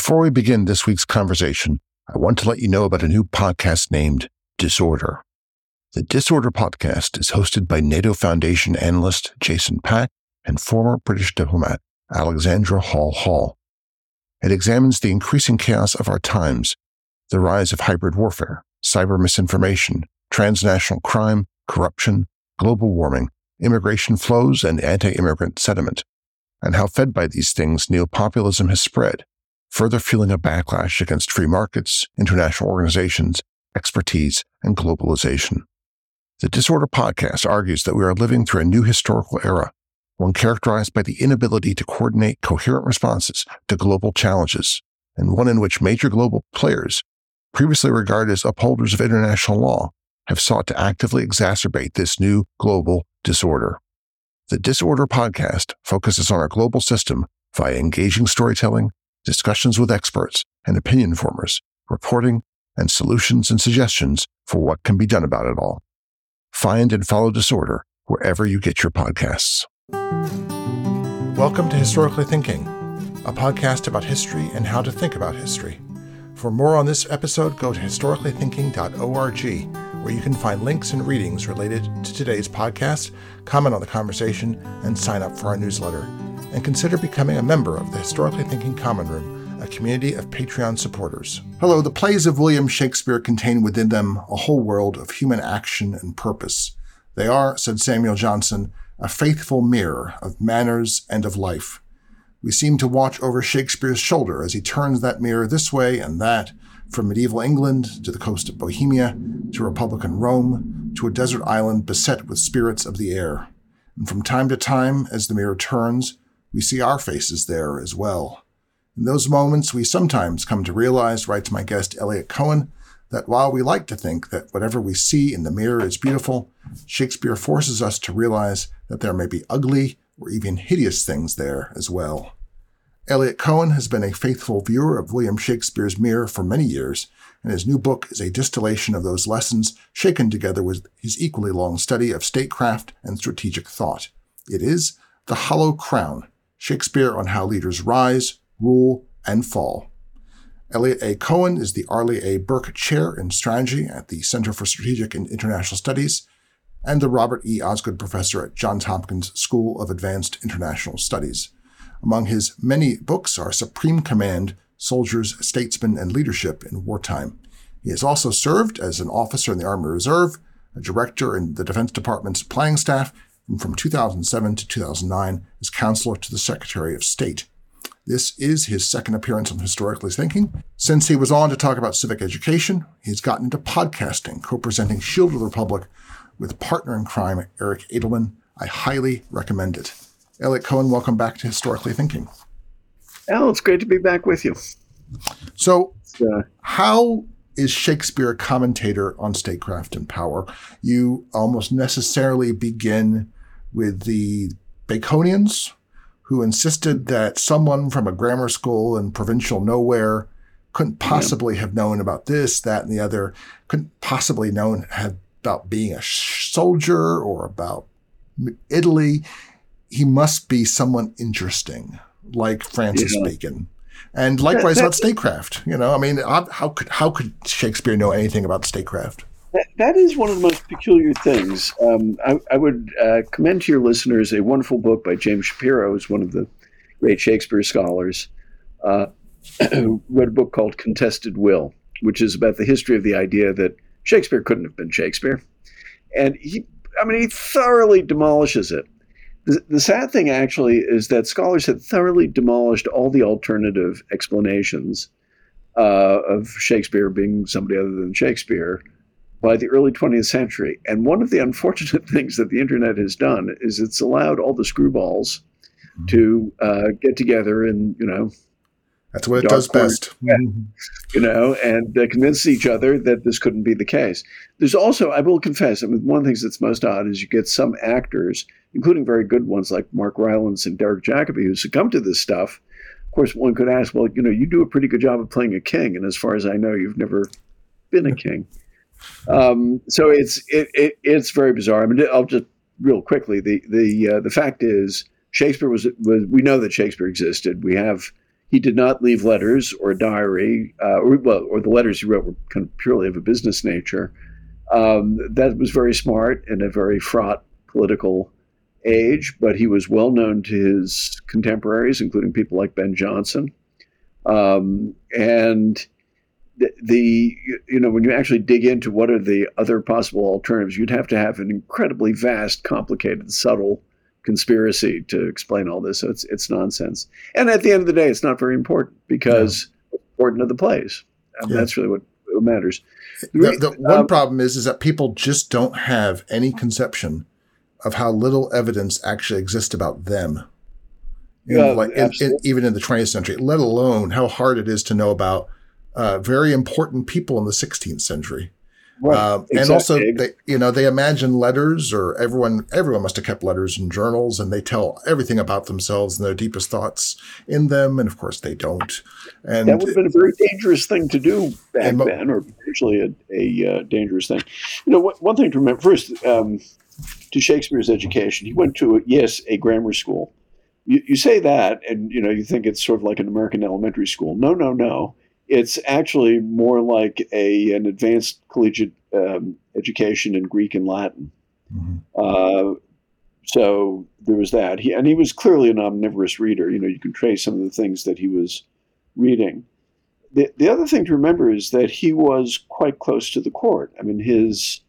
Before we begin this week's conversation, I want to let you know about a new podcast named Disorder. The Disorder podcast is hosted by NATO Foundation analyst Jason Pack and former British diplomat Alexandra Hall Hall. It examines the increasing chaos of our times, the rise of hybrid warfare, cyber misinformation, transnational crime, corruption, global warming, immigration flows, and anti immigrant sentiment, and how fed by these things neopopulism has spread, further fueling a backlash against free markets, international organizations, expertise, and globalization. The Disorder podcast argues that we are living through a new historical era, one characterized by the inability to coordinate coherent responses to global challenges, and one in which major global players, previously regarded as upholders of international law, have sought to actively exacerbate this new global disorder. The Disorder podcast focuses on our global system via engaging storytelling, discussions with experts and opinion formers, reporting, and solutions and suggestions for what can be done about it all. Find and follow Disorder wherever you get your podcasts. Welcome to Historically Thinking, a podcast about history and how to think about history. For more on this episode, go to historicallythinking.org, where you can find links and readings related to today's podcast, comment on the conversation, and sign up for our newsletter. And consider becoming a member of the Historically Thinking Common Room, a community of Patreon supporters. Hello, the plays of William Shakespeare contain within them a whole world of human action and purpose. They are, said Samuel Johnson, a faithful mirror of manners and of life. We seem to watch over Shakespeare's shoulder as he turns that mirror this way and that, from medieval England to the coast of Bohemia, to Republican Rome, to a desert island beset with spirits of the air. And from time to time, as the mirror turns, we see our faces there as well. In those moments, we sometimes come to realize, writes my guest Eliot Cohen, that while we like to think that whatever we see in the mirror is beautiful, Shakespeare forces us to realize that there may be ugly or even hideous things there as well. Eliot Cohen has been a faithful viewer of William Shakespeare's Mirror for many years, and his new book is a distillation of those lessons shaken together with his equally long study of statecraft and strategic thought. It is The Hollow Crown Shakespeare on How Leaders Rise, Rule, and Fall. Eliot A. Cohen is the Arleigh A. Burke Chair in Strategy at the Center for Strategic and International Studies and the Robert E. Osgood Professor at Johns Hopkins School of Advanced International Studies. Among his many books are Supreme Command, Soldiers, Statesmen, and Leadership in Wartime. He has also served as an officer in the Army Reserve, a director in the Defense Department's planning staff, and from 2007 to 2009 as counselor to the Secretary of State. This is his second appearance on Historically Thinking. Since he was on to talk about civic education, he's gotten into podcasting, co-presenting Shield of the Republic with partner in crime Eric Edelman. I highly recommend it. Eliot Cohen, welcome back to Historically Thinking. Al, it's great to be back with you. So, uh, how is Shakespeare a commentator on statecraft and power? You almost necessarily begin with the Baconians, who insisted that someone from a grammar school in provincial nowhere couldn't possibly yeah. have known about this, that, and the other, couldn't possibly known have about being a soldier or about Italy. He must be someone interesting, like Francis yeah. Bacon. And likewise about statecraft. You know, I mean, how could how could Shakespeare know anything about statecraft? That, that is one of the most peculiar things. Um, I, I, would uh, commend to your listeners a wonderful book by James Shapiro, who's one of the great Shakespeare scholars, uh, who wrote a book called Contested Will, which is about the history of the idea that Shakespeare couldn't have been Shakespeare. And he, I mean, he thoroughly demolishes it. The, the sad thing actually is that scholars had thoroughly demolished all the alternative explanations uh, of Shakespeare being somebody other than Shakespeare by the early 20th century. And one of the unfortunate things that the internet has done is it's allowed all the screwballs to uh, get together and, you know, that's what it does best. you know, and uh, convince each other that this couldn't be the case. There's also, I will confess, I mean, one of the things that's most odd is you get some actors, including very good ones like Mark Rylance and Derek Jacobi, who succumb to this stuff. Of course, one could ask, well, you know, you do a pretty good job of playing a king, and as far as I know, you've never been a king. Um, so it's it, it, it's very bizarre. I mean, I'll just real quickly. The the uh, the fact is, Shakespeare was was we know that Shakespeare existed. We have he did not leave letters or a diary, uh, or, well, or the letters he wrote were kind of purely of a business nature. Um, that was very smart in a very fraught political age, but he was well known to his contemporaries, including people like Ben Jonson. Um, and the, the, you know when you actually dig into what are the other possible alternatives, you'd have to have an incredibly vast, complicated, subtle conspiracy to explain all this. So it's it's nonsense. And at the end of the day, it's not very important because yeah. important to the plays. Yeah. That's really what, what matters. The, the one um, problem is is that people just don't have any conception of how little evidence actually exists about them. You know, like in, in, even in the 20th century, let alone how hard it is to know about uh, very important people in the 16th century. Right. Um, exactly. And also, they, you know, they imagine letters, or everyone everyone must have kept letters and journals, and they tell everything about themselves and their deepest thoughts in them. And of course, they don't. And that would have been a very dangerous thing to do back mo- then, or potentially a, a uh, dangerous thing. You know, one thing to remember first um, to Shakespeare's education, he went to yes a grammar school. You, you say that, and you know, you think it's sort of like an American elementary school. No, no, no it's actually more like a an advanced collegiate um, education in Greek and Latin. Mm-hmm. Uh, so there was that. He and he was clearly an omnivorous reader. You know, you can trace some of the things that he was reading. The, the other thing to remember is that he was quite close to the court. I mean, his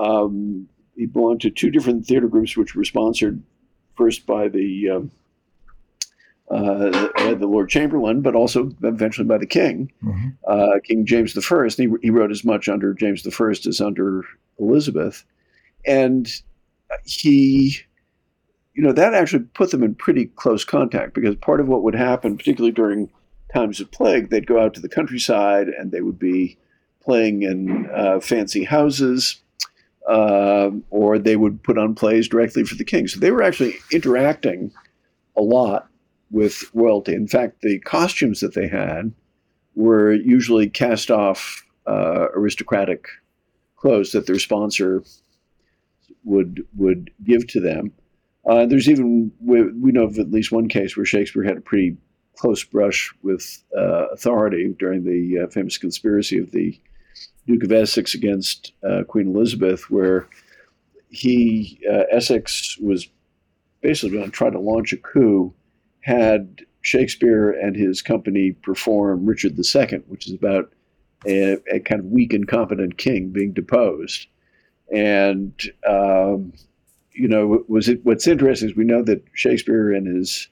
um, he belonged to two different theater groups, which were sponsored first by the um, uh, the Lord Chamberlain, but also eventually by the King, mm-hmm. uh, King James I. He, he wrote as much under James I as under Elizabeth. And he, you know, that actually put them in pretty close contact because part of what would happen, particularly during times of plague, they'd go out to the countryside and they would be playing in uh, fancy houses. Uh, or they would put on plays directly for the king. So they were actually interacting a lot with royalty. In fact, the costumes that they had were usually cast off uh, aristocratic clothes that their sponsor would would give to them. Uh, there's even we, we, know of at least one case where Shakespeare had a pretty close brush with uh, authority during the uh, famous conspiracy of the Duke of Essex against uh, Queen Elizabeth, where he uh, Essex was basically going to try to launch a coup had Shakespeare and his company perform Richard II, which is about a, a kind of weak, and incompetent king being deposed. And, um, you know, was it, what's interesting is we know that Shakespeare and his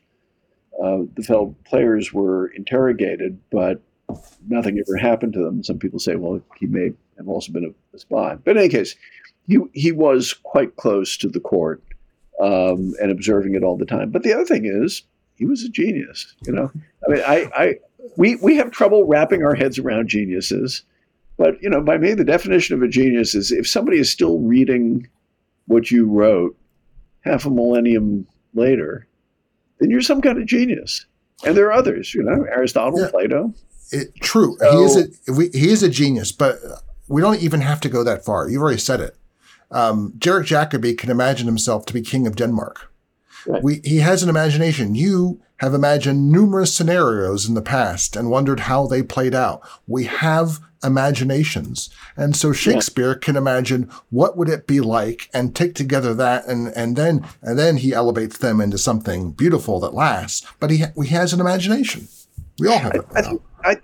uh, the fellow players were interrogated, but nothing ever happened to them. Some people say, well, he may have also been a, a spy. But in any case, he, he was quite close to the court um, and observing it all the time. But the other thing is, he was a genius. You know, I mean, I, I, we we have trouble wrapping our heads around geniuses, but you know, by me, the definition of a genius is if somebody is still reading what you wrote half a millennium later, then you're some kind of genius. And there are others, you know, Aristotle, yeah. Plato. It, true, so, he is a we, he is a genius, but we don't even have to go that far. You've already said it. Um, Derek Jacobi can imagine himself to be king of Denmark. Right. We, he has an imagination. You have imagined numerous scenarios in the past and wondered how they played out. We have imaginations. And so Shakespeare yeah. can imagine what would it be like and take together that and, and then, and then he elevates them into something beautiful that lasts. But he, he has an imagination. We all have it. I, I,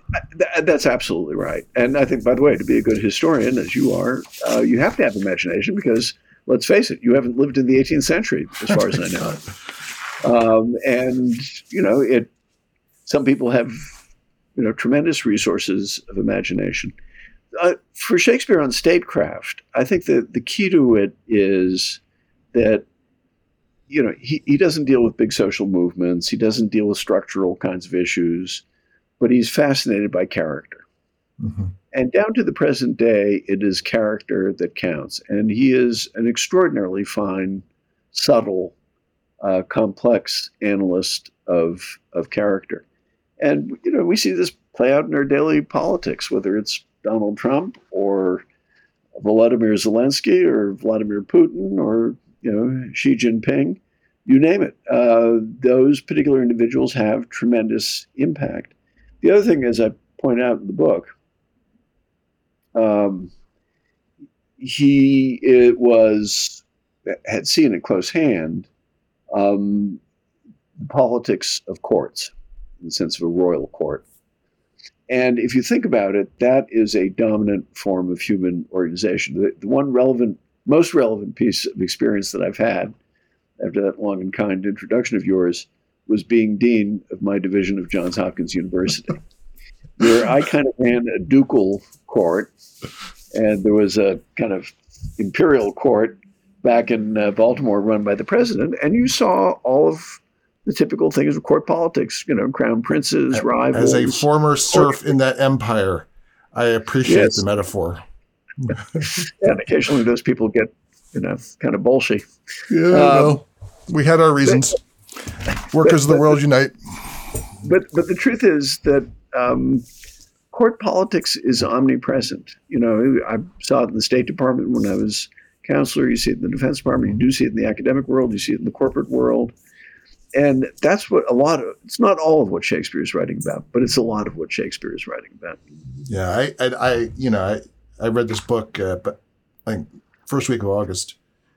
I, that's absolutely right. And I think, by the way, to be a good historian, as you are, uh, you have to have imagination because let's face it, you haven't lived in the 18th century, as far as I know. Um, and you know, it. Some people have, you know, tremendous resources of imagination. Uh, for Shakespeare on statecraft, I think that the key to it is that you know he, he doesn't deal with big social movements he doesn't deal with structural kinds of issues but he's fascinated by character mm-hmm. And down to the present day, it is character that counts. And he is an extraordinarily fine, subtle, uh, complex analyst of, of character. And, you know, we see this play out in our daily politics, whether it's Donald Trump or Volodymyr Zelensky or Vladimir Putin or, you know, Xi Jinping. you name it. Uh, those particular individuals have tremendous impact. The other thing, as I point out in the book, um, he it was had seen at close hand um, the politics of courts in the sense of a royal court. And if you think about it, that is a dominant form of human organization. The, the one relevant, most relevant piece of experience that I've had after that long and kind introduction of yours was being dean of my division of Johns Hopkins University, where I kind of ran a ducal court, and there was a kind of imperial court back in uh, Baltimore run by the president, and you saw all of the typical things of court politics, you know, crown princes, rivals. As a former serf in that empire, I appreciate yes. the metaphor. and occasionally those people get, you know, kind of bullshit. Yeah, um, well, we had our reasons. But, Workers but, of the world unite. But but the truth is that um, court politics is omnipresent. You know, I saw it in the State Department when I was counselor. You see it in the Defense Department. You do see it in the academic world. You see it in the corporate world and that's what a lot of it's not all of what Shakespeare is writing about, but it's a lot of what Shakespeare is writing about. Yeah, I, I, I you know, I, I read this book, uh, but like first week of August.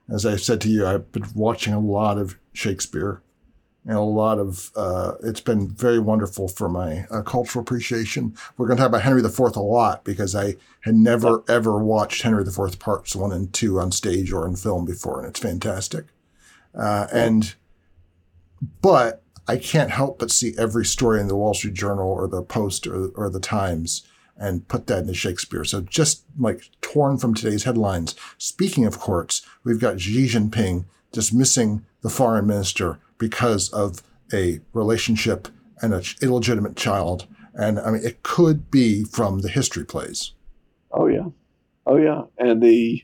As I said to you, I've been watching a lot of Shakespeare, and a lot of uh, it's been very wonderful for my uh, cultural appreciation. We're going to talk about Henry IV a lot because I had never ever watched Henry IV parts one and two on stage or in film before, and it's fantastic. Uh, and but I can't help but see every story in the Wall Street Journal or the Post or, or the Times and put that into Shakespeare. So just like torn from today's headlines. Speaking of courts, we've got Xi Jinping dismissing the foreign minister because of a relationship and an illegitimate child. And I mean, it could be from the history plays. Oh, yeah. Oh, yeah. And the,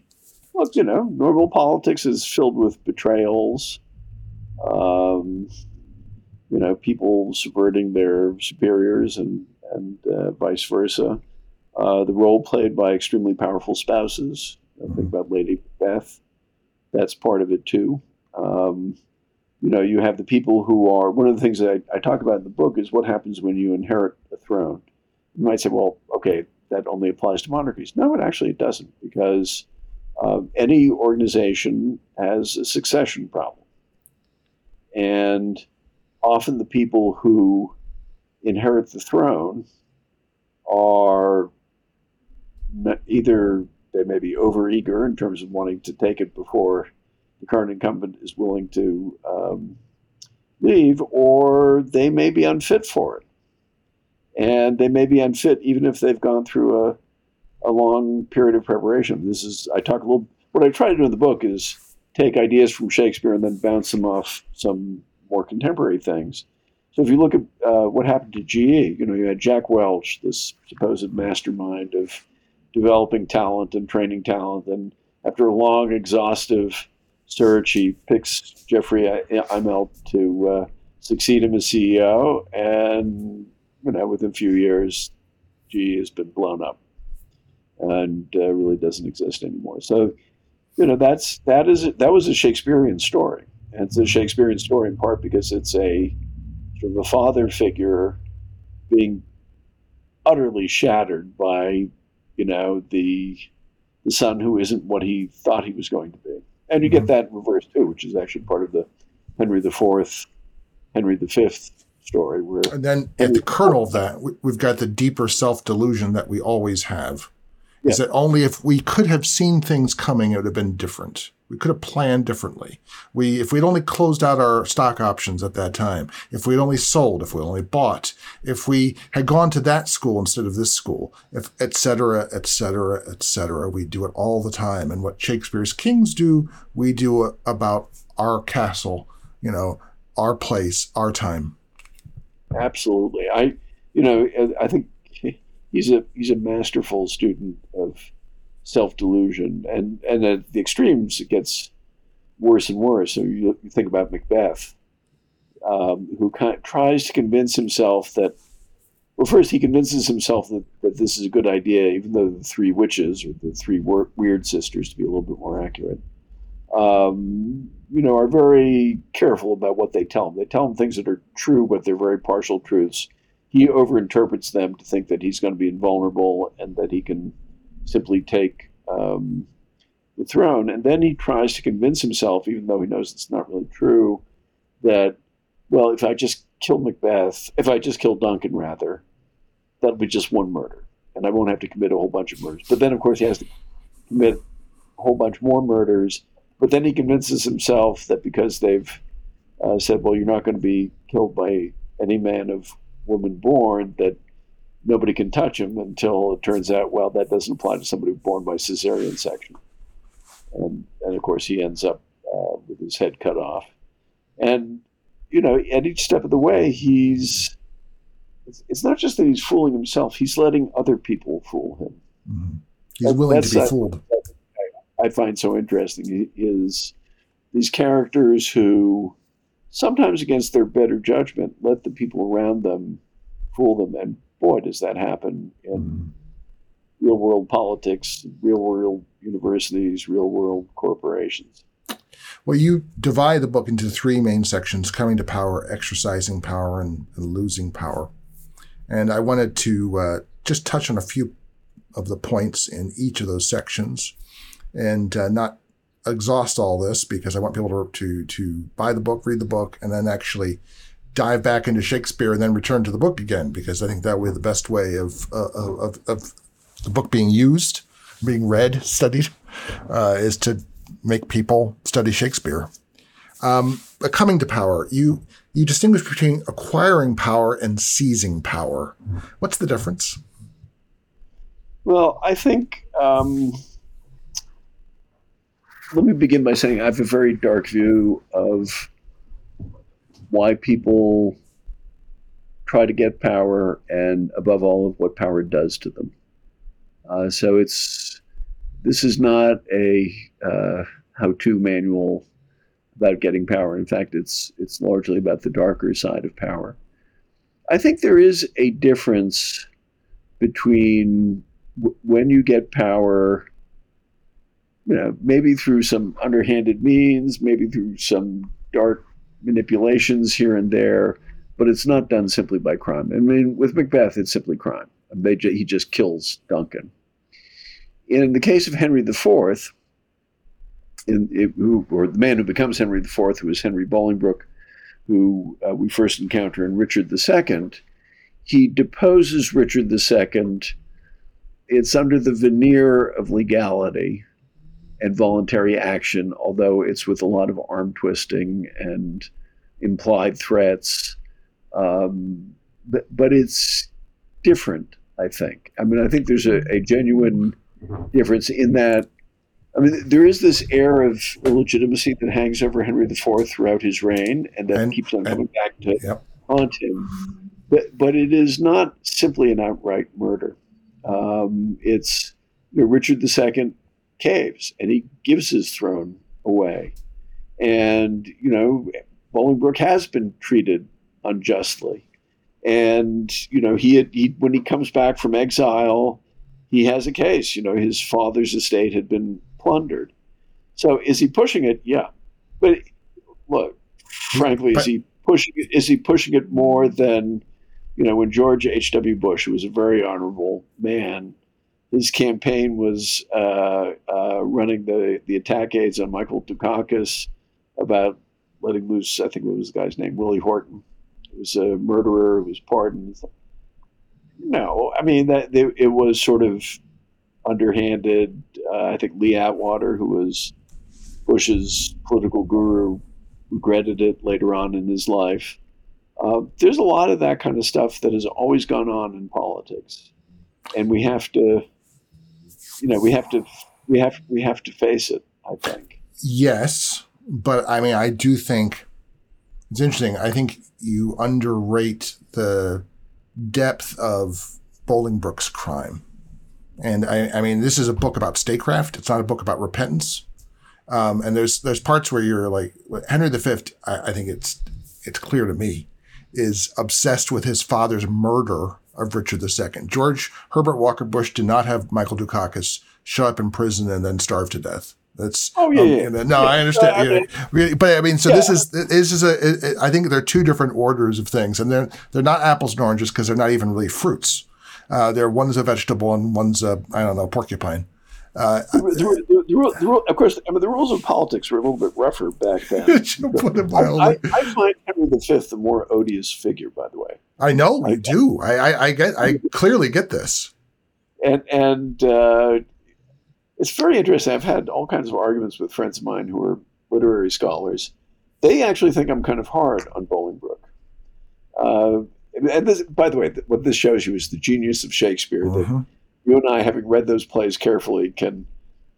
look, you know, normal politics is filled with betrayals um, you know, people subverting their superiors and and uh, vice versa. Uh, the role played by extremely powerful spouses. I think about Lady Beth. That's part of it too. Um, you know, you have the people who are. One of the things that I, I, talk about in the book is what happens when you inherit a throne. You might say, well, okay, that only applies to monarchies. No, it actually doesn't, because uh, any organization has a succession problem. And often the people who inherit the throne are either they may be overeager in terms of wanting to take it before the current incumbent is willing to um, leave, or they may be unfit for it. And they may be unfit even if they've gone through a, a long period of preparation. This is, I talk a little, what I try to do in the book is take ideas from Shakespeare and then bounce them off some more contemporary things. So if you look at uh, what happened to GE, you know, you had Jack Welch, this supposed mastermind of developing talent and training talent, and after a long, exhaustive search, he picks Jeffrey Immelt to uh, succeed him as CEO, and you know, within a few years, GE has been blown up and uh, really doesn't exist anymore. So you know that's that is that was a Shakespearean story, and it's a Shakespearean story in part because it's a sort of a father figure being utterly shattered by you know the the son who isn't what he thought he was going to be, and you mm-hmm. get that in reverse too, which is actually part of the Henry the Fourth, Henry the Fifth story. Where and then at the kernel of that, we've got the deeper self delusion that we always have yeah. is that only if we could have seen things coming, it would have been different. We could have planned differently. We, if we'd only closed out our stock options at that time, if we'd only sold, if we only bought, if we had gone to that school instead of this school, if et cetera, et cetera, et cetera, we do it all the time. And what Shakespeare's kings do, we do about our castle, you know, our place, our time. Absolutely. I, you know, I think he's a he's a masterful student of self delusion, and and at the extremes it gets worse and worse. So you, you think about Macbeth, um, who kind of tries to convince himself that. Well, first he convinces himself that, that this is a good idea, even though the three witches or the three weird sisters, to be a little bit more accurate, um, you know, are very careful about what they tell him. They tell him things that are true, but they're very partial truths. He overinterprets them to think that he's going to be invulnerable and that he can simply take um, the throne. And then he tries to convince himself, even though he knows it's not really true, that, well, if I just kill Macbeth, if I just kill Duncan, rather, that'll be just one murder. And I won't have to commit a whole bunch of murders. But then, of course, he has to commit a whole bunch more murders but then he convinces himself that because they've uh, said, well, you're not going to be killed by any man of woman born, that nobody can touch him until it turns out, well, that doesn't apply to somebody born by cesarean section. And, and of course, he ends up uh, with his head cut off. And, you know, at each step of the way, he's. It's, it's not just that he's fooling himself, he's letting other people fool him. Mm-hmm. He's willing to be fooled. I find so interesting is these characters who sometimes against their better judgment let the people around them fool them and boy does that happen in mm. real world politics real world universities real world corporations well you divide the book into three main sections coming to power exercising power and, and losing power and i wanted to uh, just touch on a few of the points in each of those sections and uh, not exhaust all this because I want people to, to to buy the book, read the book, and then actually dive back into Shakespeare and then return to the book again because I think that way the best way of uh, of, of the book being used, being read, studied, uh, is to make people study Shakespeare. Um, coming to power, you you distinguish between acquiring power and seizing power. What's the difference? Well, I think. Um let me begin by saying I have a very dark view of why people try to get power and, above all, of what power does to them. Uh, so it's this is not a uh, how-to manual about getting power. In fact, it's it's largely about the darker side of power. I think there is a difference between w- when you get power you know, maybe through some underhanded means, maybe through some dark manipulations here and there, but it's not done simply by crime. I mean, with Macbeth, it's simply crime. They, he just kills Duncan. In the case of Henry IV, in, it, who, or the man who becomes Henry IV, who is Henry Bolingbroke, who uh, we first encounter in Richard II, he deposes Richard II. It's under the veneer of legality and voluntary action, although it's with a lot of arm twisting and implied threats. Um, but, but it's different, I think. I mean, I think there's a, a genuine difference in that. I mean, there is this air of illegitimacy that hangs over Henry IV throughout his reign, and that and, keeps on coming and, back to yep. haunt him. But, but it is not simply an outright murder. Um, it's you know, Richard II caves and he gives his throne away. And, you know, Bolingbroke has been treated unjustly. And, you know, he, had, he when he comes back from exile, he has a case. You know, his father's estate had been plundered. So is he pushing it? Yeah. But look, frankly, is he pushing it, is he pushing it more than, you know, when George H.W. Bush, who was a very honorable man, his campaign was uh, uh, running the, the attack aids on Michael Dukakis about letting loose, I think it was the guy's name, Willie Horton. He was a murderer who was pardoned. No, I mean, that it, it was sort of underhanded. Uh, I think Lee Atwater, who was Bush's political guru, regretted it later on in his life. Uh, there's a lot of that kind of stuff that has always gone on in politics, and we have to you know, we have to we have we have to face it. I think. Yes, but I mean, I do think it's interesting. I think you underrate the depth of Bolingbroke's crime. And I, I mean, this is a book about statecraft. It's not a book about repentance. Um, and there's there's parts where you're like Henry V. I, I think it's it's clear to me is obsessed with his father's murder of Richard II. George Herbert Walker Bush did not have Michael Dukakis shut up in prison and then starve to death. That's oh yeah, um, yeah. no, yeah. I understand. I mean, but I mean, so this is this is a. I think there are two different orders of things, and they're they're not apples and oranges because they're not even really fruits. Uh, they're one's a vegetable and one's a I don't know porcupine. Uh, the, the, the, the, rule- the, of course, I mean, the rules of politics were a little bit rougher back then. it I, I. I find Henry V a more odious figure, by the way. I know I- do. I, I I get. I clearly get this. and and uh, it's very interesting. I've had all kinds of arguments with friends of mine who are literary scholars. They actually think I'm kind of hard on Bolingbroke. Uh, and this, by the way, what this shows you is the genius of Shakespeare. That Mhm. you and I, having read those plays carefully, can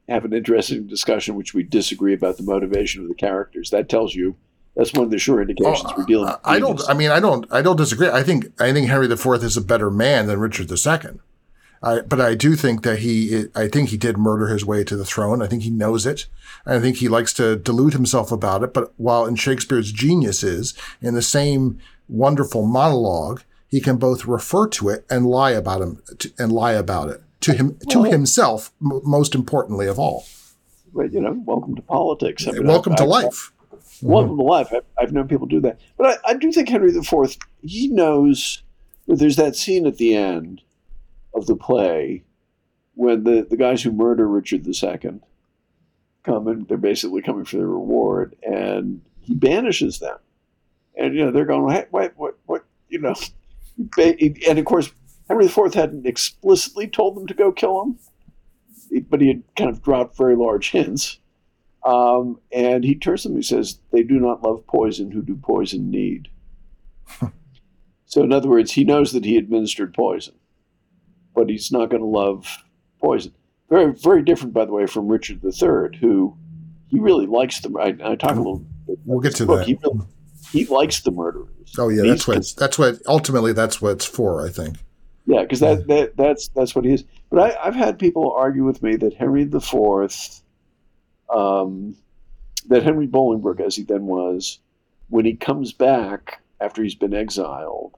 have an interesting discussion, which we disagree about the motivation of the characters. That tells you that's one of the sure indications Oh, we're dealing. with I don't. I mean, I don't. I don't disagree. I think. I think Henry IV is a better man than Richard II. I, but I do think that he. I think he did murder his way to the throne. I think he knows it. I think he likes to delude himself about it. But while in Shakespeare's genius is in the same wonderful monologue, he can both refer to it and lie about him and lie about it to him to Well- himself. Most importantly of all, But you know, welcome to politics. I mean, welcome I- to life. Welcome to life. I've, I've known people do that, but I, I do think Henry IV. He knows that there's that scene at the end of the play when the, the guys who murder Richard II come and they're basically coming for their reward, and he banishes them, and you know they're going, hey, what, what, what, you know, and of course Henry IV hadn't explicitly told them to go kill him, but he had kind of dropped very large hints. Um, and he turns to them and says, They do not love poison who do poison need. so, in other words, he knows that he administered poison, but he's not going to love poison. Very, very different, by the way, from Richard III, who he really likes the. I, I talk a little bit We'll get to book. that. He, really, he likes the murderers. Oh yeah, that's what. That's what. Ultimately, that's what it's for. I think. Yeah, because that, that that's that's what he is. But I, I've had people argue with me that Henry the Fourth, um, that Henry Bolingbroke, as he then was, when he comes back after he's been exiled,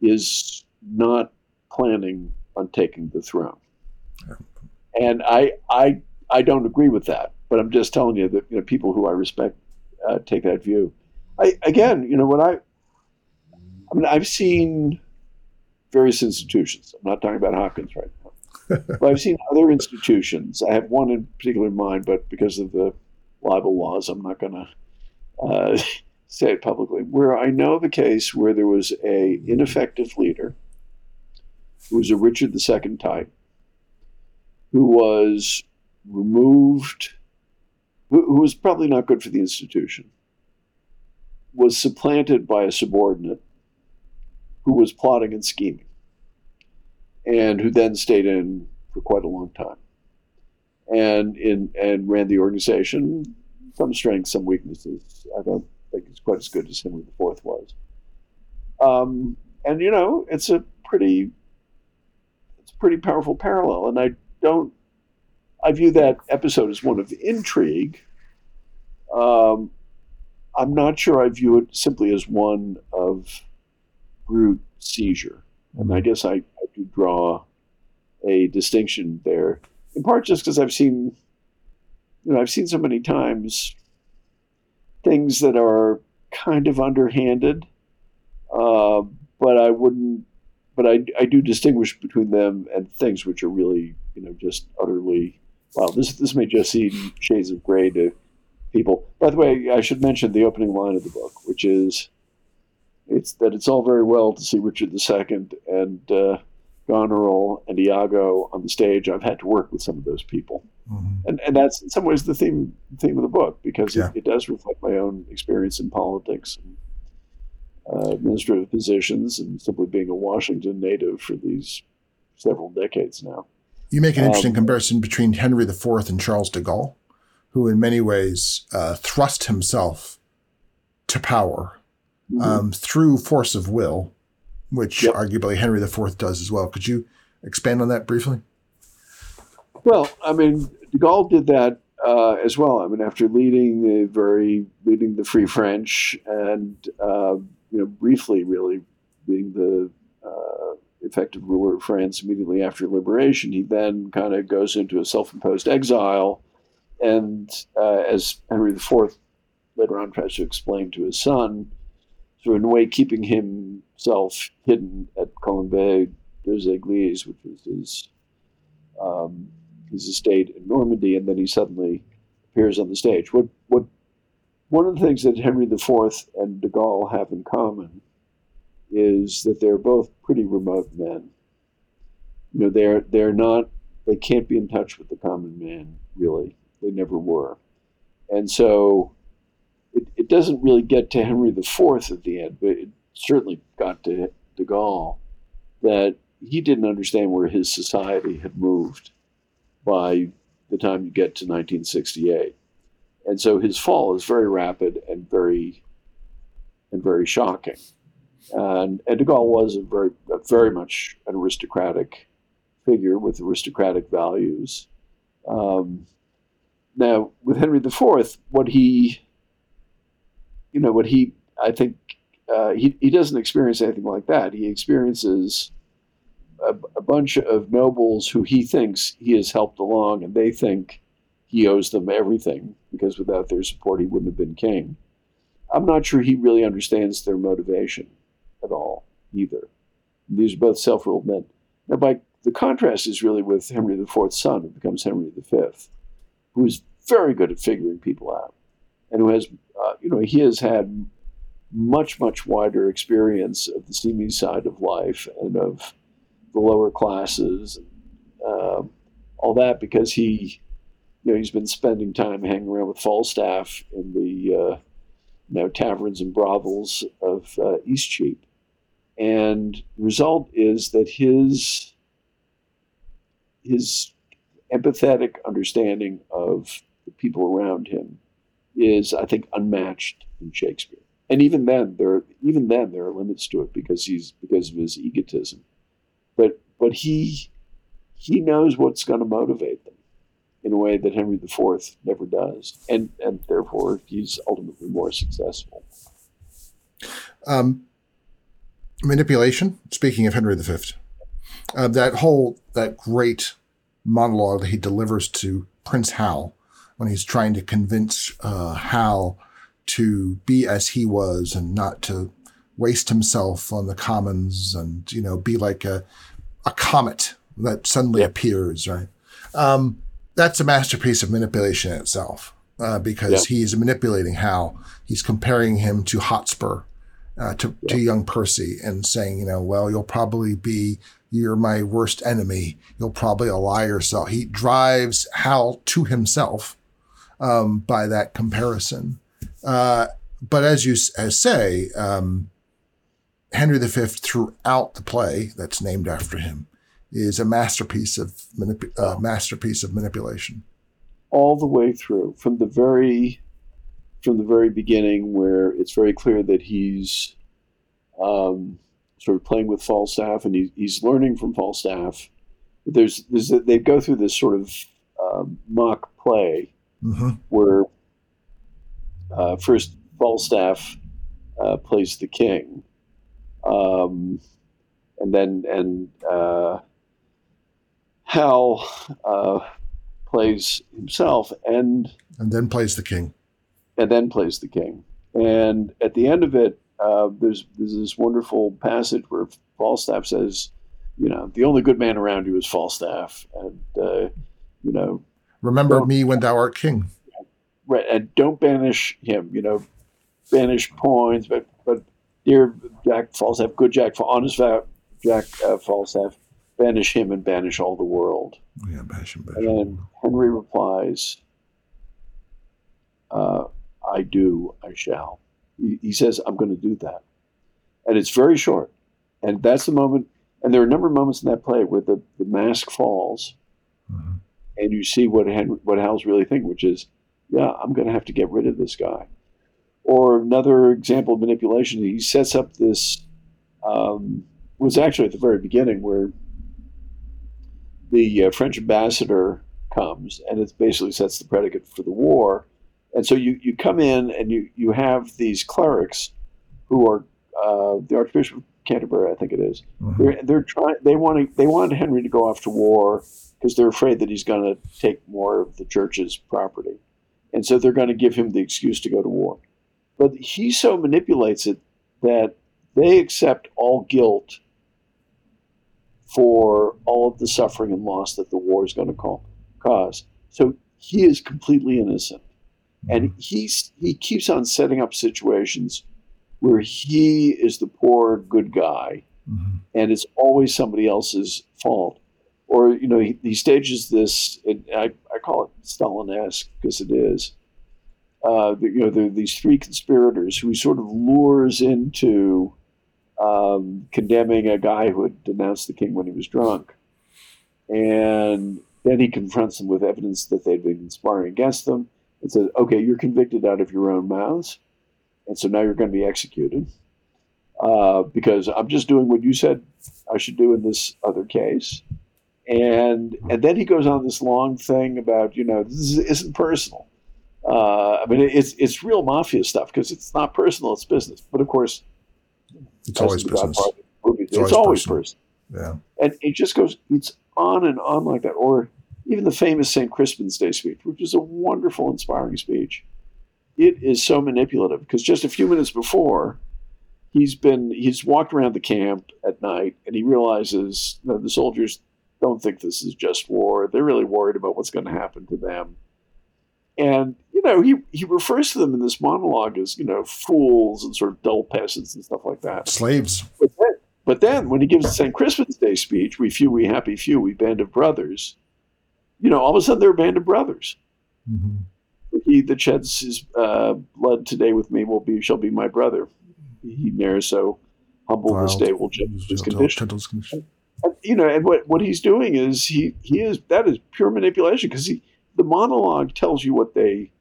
is not planning on taking the throne. And I I I don't agree with that. But I'm just telling you that you know people who I respect uh, take that view. I again, you know what I. I mean, I've seen various institutions. I'm not talking about Hopkins right now. but I've seen other institutions. I have one in particular in mind, but because of the libel laws, I'm not going to uh, say it publicly. Where I know of a case where there was a ineffective leader who was a Richard II type, who was removed, who, who was probably not good for the institution, was supplanted by a subordinate who was plotting and scheming, and who then stayed in for quite a long time, and in and ran the organization. Some strengths, some weaknesses. I don't think it's quite as good as Henry IV was. Um, and you know, it's a pretty, it's a pretty powerful parallel. And I don't, I view that episode as one of intrigue. Um, I'm not sure I view it simply as one of brute seizure. And I guess I, I do draw a distinction there, in part just because I've seen, you know, I've seen so many times things that are kind of underhanded, uh, but I wouldn't, but I, I do distinguish between them and things which are really, you know, just utterly, wow, this, this may just seem shades of gray to people. By the way, I should mention the opening line of the book, which is, it's that it's all very well to see Richard II and uh, Goneril and Iago on the stage. I've had to work with some of those people, Mhm. and and that's in some ways the theme theme of the book because Yeah. it, it does reflect my own experience in politics and uh, administrative positions, and simply being a Washington native for these several decades now. You make an interesting Um, comparison between Henry IV and Charles de Gaulle, who in many ways uh, thrust himself to power um, through force of will, which Yep. arguably Henry IV does as well. Could you expand on that briefly? Well, I mean, de Gaulle did that uh, as well. I mean, after leading the very leading the Free French and uh, you know briefly, really being the uh, effective ruler of France immediately after liberation, he then kind of goes into a self-imposed exile and uh, as Henry IV later on tries to explain to his son, so in a way keeping himself hidden at Colombey des Églises, which was his um, his estate in Normandy, and then he suddenly appears on the stage. What what one of the things that Henry IV and de Gaulle have in common is that they're both pretty remote men. You know, they're they're not they can't be in touch with the common man, really. They never were. And so it, it doesn't really get to Henry IV at the end, but it certainly got to de Gaulle that he didn't understand where his society had moved by the time you get to 1968. And so his fall is very rapid and very and very shocking. And, and de Gaulle was a very, a very much an aristocratic figure with aristocratic values. Um, now, with Henry IV, what he, you know, what he, I think, uh, he, he doesn't experience anything like that. He experiences a, a, bunch of nobles who he thinks he has helped along, and they think he owes them everything because without their support, he wouldn't have been king. I'm not sure he really understands their motivation at all either. These are both self ruled men. Now, by the contrast is really with Henry IV's son, who becomes Henry V, who is very good at figuring people out, and who has, uh, you know, he has had much, much wider experience of the seamy side of life and of the lower classes, uh, all that because he, you know, he's been spending time hanging around with Falstaff in the, uh, you know, taverns and brothels of uh, Eastcheap, and the result is that his his empathetic understanding of the people around him is, I think, unmatched in Shakespeare. And even then, there even then there are limits to it because he's because of his egotism. But but he he knows what's going to motivate them in a way that Henry IV never does, and and therefore he's ultimately more successful. Um, manipulation. Speaking of Henry V, uh, that whole that great monologue that he delivers to Prince Hal when he's trying to convince uh, Hal to be as he was and not to waste himself on the commons and you know be like a a comet that suddenly yeah. appears right um, that's a masterpiece of manipulation in itself uh, because yeah. he's manipulating Hal he's comparing him to Hotspur uh, to, yeah. to young Percy and saying you know well you'll probably be you're my worst enemy. You'll probably ally yourself. He drives Hal to himself um, by that comparison. Uh, but as you as say, um, Henry V throughout the play that's named after him is a masterpiece of manip- uh, masterpiece of manipulation. All the way through, from the very from the very beginning, where it's very clear that he's um, sort of playing with Falstaff, and he, he's learning from Falstaff. There's, there's they go through this sort of um, mock play mm-hmm. where uh, first Falstaff uh, plays the king, um, and then and uh, Hal uh, plays himself, and and then plays the king, and then plays the king, and at the end of it, uh, there's there's this wonderful passage where Falstaff says, you know, the only good man around you is Falstaff, and uh, you know, remember me when thou art king. Right, and don't banish him. You know, banish Poins, but but dear Jack Falstaff, good Jack, for honest Jack uh, Falstaff, banish him and banish all the world. Yeah, banish him. Banish and then Henry replies, uh, "I do, I shall." he, says, I'm going to do that. And it's very short. And that's the moment. And there are a number of moments in that play where the, the mask falls. And you see what, Henry, what Hal's really thinking, which is, yeah, I'm going to have to get rid of this guy. Or another example of manipulation, he sets up this, um, was actually at the very beginning where the uh, French ambassador comes and it basically sets the predicate for the war and so you, you come in and you, you have these clerics who are uh, the Archbishop of Canterbury, I think it is. Mm-hmm. They're, they're trying. They want to, they want Henry to go off to war because they're afraid that he's going to take more of the church's property. And so they're going to give him the excuse to go to war. But he so manipulates it that they accept all guilt for all of the suffering and loss that the war is going to cause. So he is completely innocent. And he's, he keeps on setting up situations where he is the poor good guy mm-hmm. and it's always somebody else's fault. Or, you know, he, he stages this, I, I call it Stalin-esque because it is. Uh, you know, there are these three conspirators who he sort of lures into um, condemning a guy who had denounced the king when he was drunk. And then he confronts them with evidence that they'd been conspiring against them and says, okay, you're convicted out of your own mouths. And so now you're going to be executed uh, because I'm just doing what you said I should do in this other case. And and then he goes on this long thing about you know this isn't personal. Uh, I mean it's it's real mafia stuff because it's not personal, it's business. But of course, it's always business. It's, it's, always, personal. personal. Yeah, and it just goes it's on and on like that. Or even the famous St. Crispin's Day speech, which is a wonderful, inspiring speech. It is so manipulative because just a few minutes before, he's been he's walked around the camp at night and he realizes that the soldiers don't think this is just war. They're really worried about what's going to happen to them. And, you know, he, he refers to them in this monologue as, you know, fools and sort of dull peasants and stuff like that. Slaves. But then, but then when he gives the St. Crispin's Day speech, we few, we happy few, we band of brothers, you know, all of a sudden they're a band of brothers. Mm-hmm. He that sheds his uh, blood today with me will be shall be my brother. He ne'er so humble wow. this day will judge his condition. You know, and what, what he's doing is he he is that is pure manipulation because he the monologue tells you what they.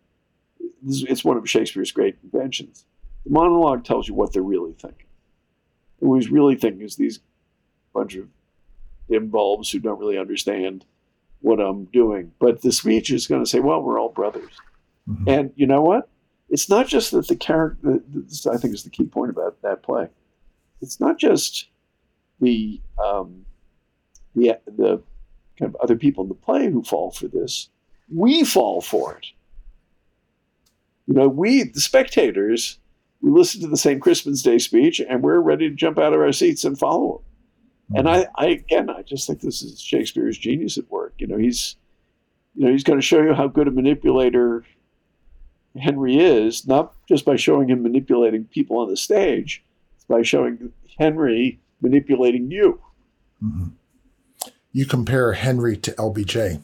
It's one of Shakespeare's great inventions. The monologue tells you what they're really thinking. And what he's really thinking is these bunch of dim bulbs who don't really understand what I'm doing. But the speech is going to say, well, we're all brothers. Mm-hmm. And you know what? It's not just that the character, this I think is the key point about that play. It's not just the, um, the, the kind of other people in the play who fall for this. We fall for it. You know, we, the spectators, we listen to the same Crispin's Day speech and we're ready to jump out of our seats and follow him. And I, I again, I just think this is Shakespeare's genius at work. You know, he's, you know, he's going to show you how good a manipulator Henry is, not just by showing him manipulating people on the stage, it's by showing Henry manipulating you. Mm-hmm. You compare Henry to LBJ.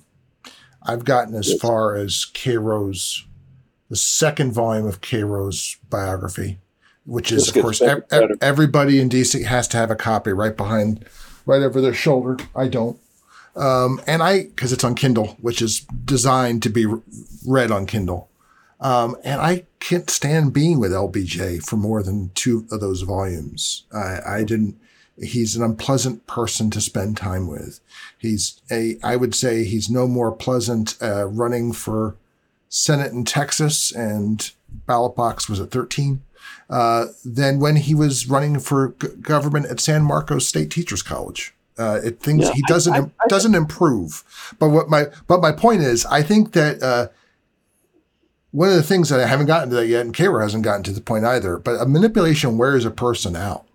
I've gotten as far as Caro's, the second volume of Caro's biography, which is, of course, ev- everybody in DC has to have a copy right behind, right over their shoulder. I don't. Um, and I, because it's on Kindle, which is designed to be read on Kindle. Um, and I can't stand being with LBJ for more than two of those volumes. I, I didn't, he's an unpleasant person to spend time with. He's a, I would say he's no more pleasant, uh, running for Senate in Texas and ballot box was at 13 uh, than when he was running for g- government at San Marcos State Teachers College. Uh, it things yeah, he doesn't I, I, I, doesn't improve. But what my but my point is, I think that uh, one of the things that I haven't gotten to that yet, and Caro hasn't gotten to the point either. But a manipulation wears a person out.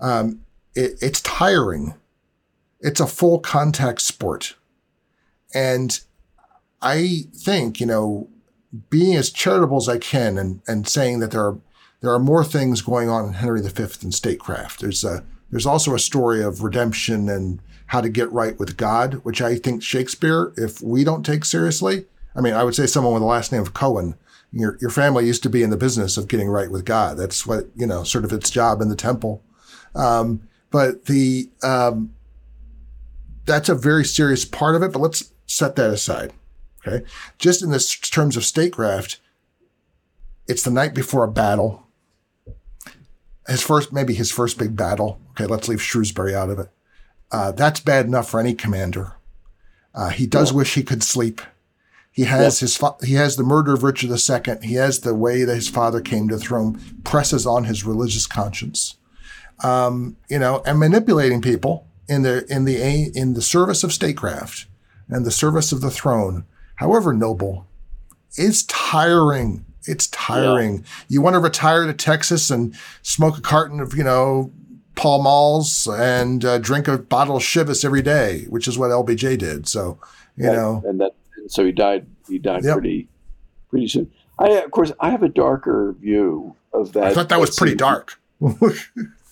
Um, it, it's tiring. It's a full contact sport, and I think you know being as charitable as I can and, and saying that there are there are more things going on in Henry V than statecraft. There's a there's also a story of redemption and how to get right with God, which I think Shakespeare, if we don't take seriously, I mean, I would say someone with the last name of Cohen, your your family used to be in the business of getting right with God. That's what you know, sort of its job in the temple. Um, but the um, that's a very serious part of it. But let's set that aside. Okay. Just in this terms of statecraft, it's the night before a battle. His first, maybe his first big battle. Okay. Let's leave Shrewsbury out of it. Uh, that's bad enough for any commander. Uh, he does yeah. wish he could sleep. He has yeah. his fa- he has the murder of Richard II. He has the way that his father came to the throne presses on his religious conscience. Um, you know, and manipulating people in the in the in the service of statecraft and the service of the throne, however noble, is tiring. It's tiring. Yeah. You want to retire to Texas and smoke a carton of, you know, Pall Malls and uh, drink a bottle of Chivas every day, which is what LBJ did. So, you right. know, and that so he died. He died yep. pretty pretty soon. I of course I have a darker view of that. I thought that was pretty dark.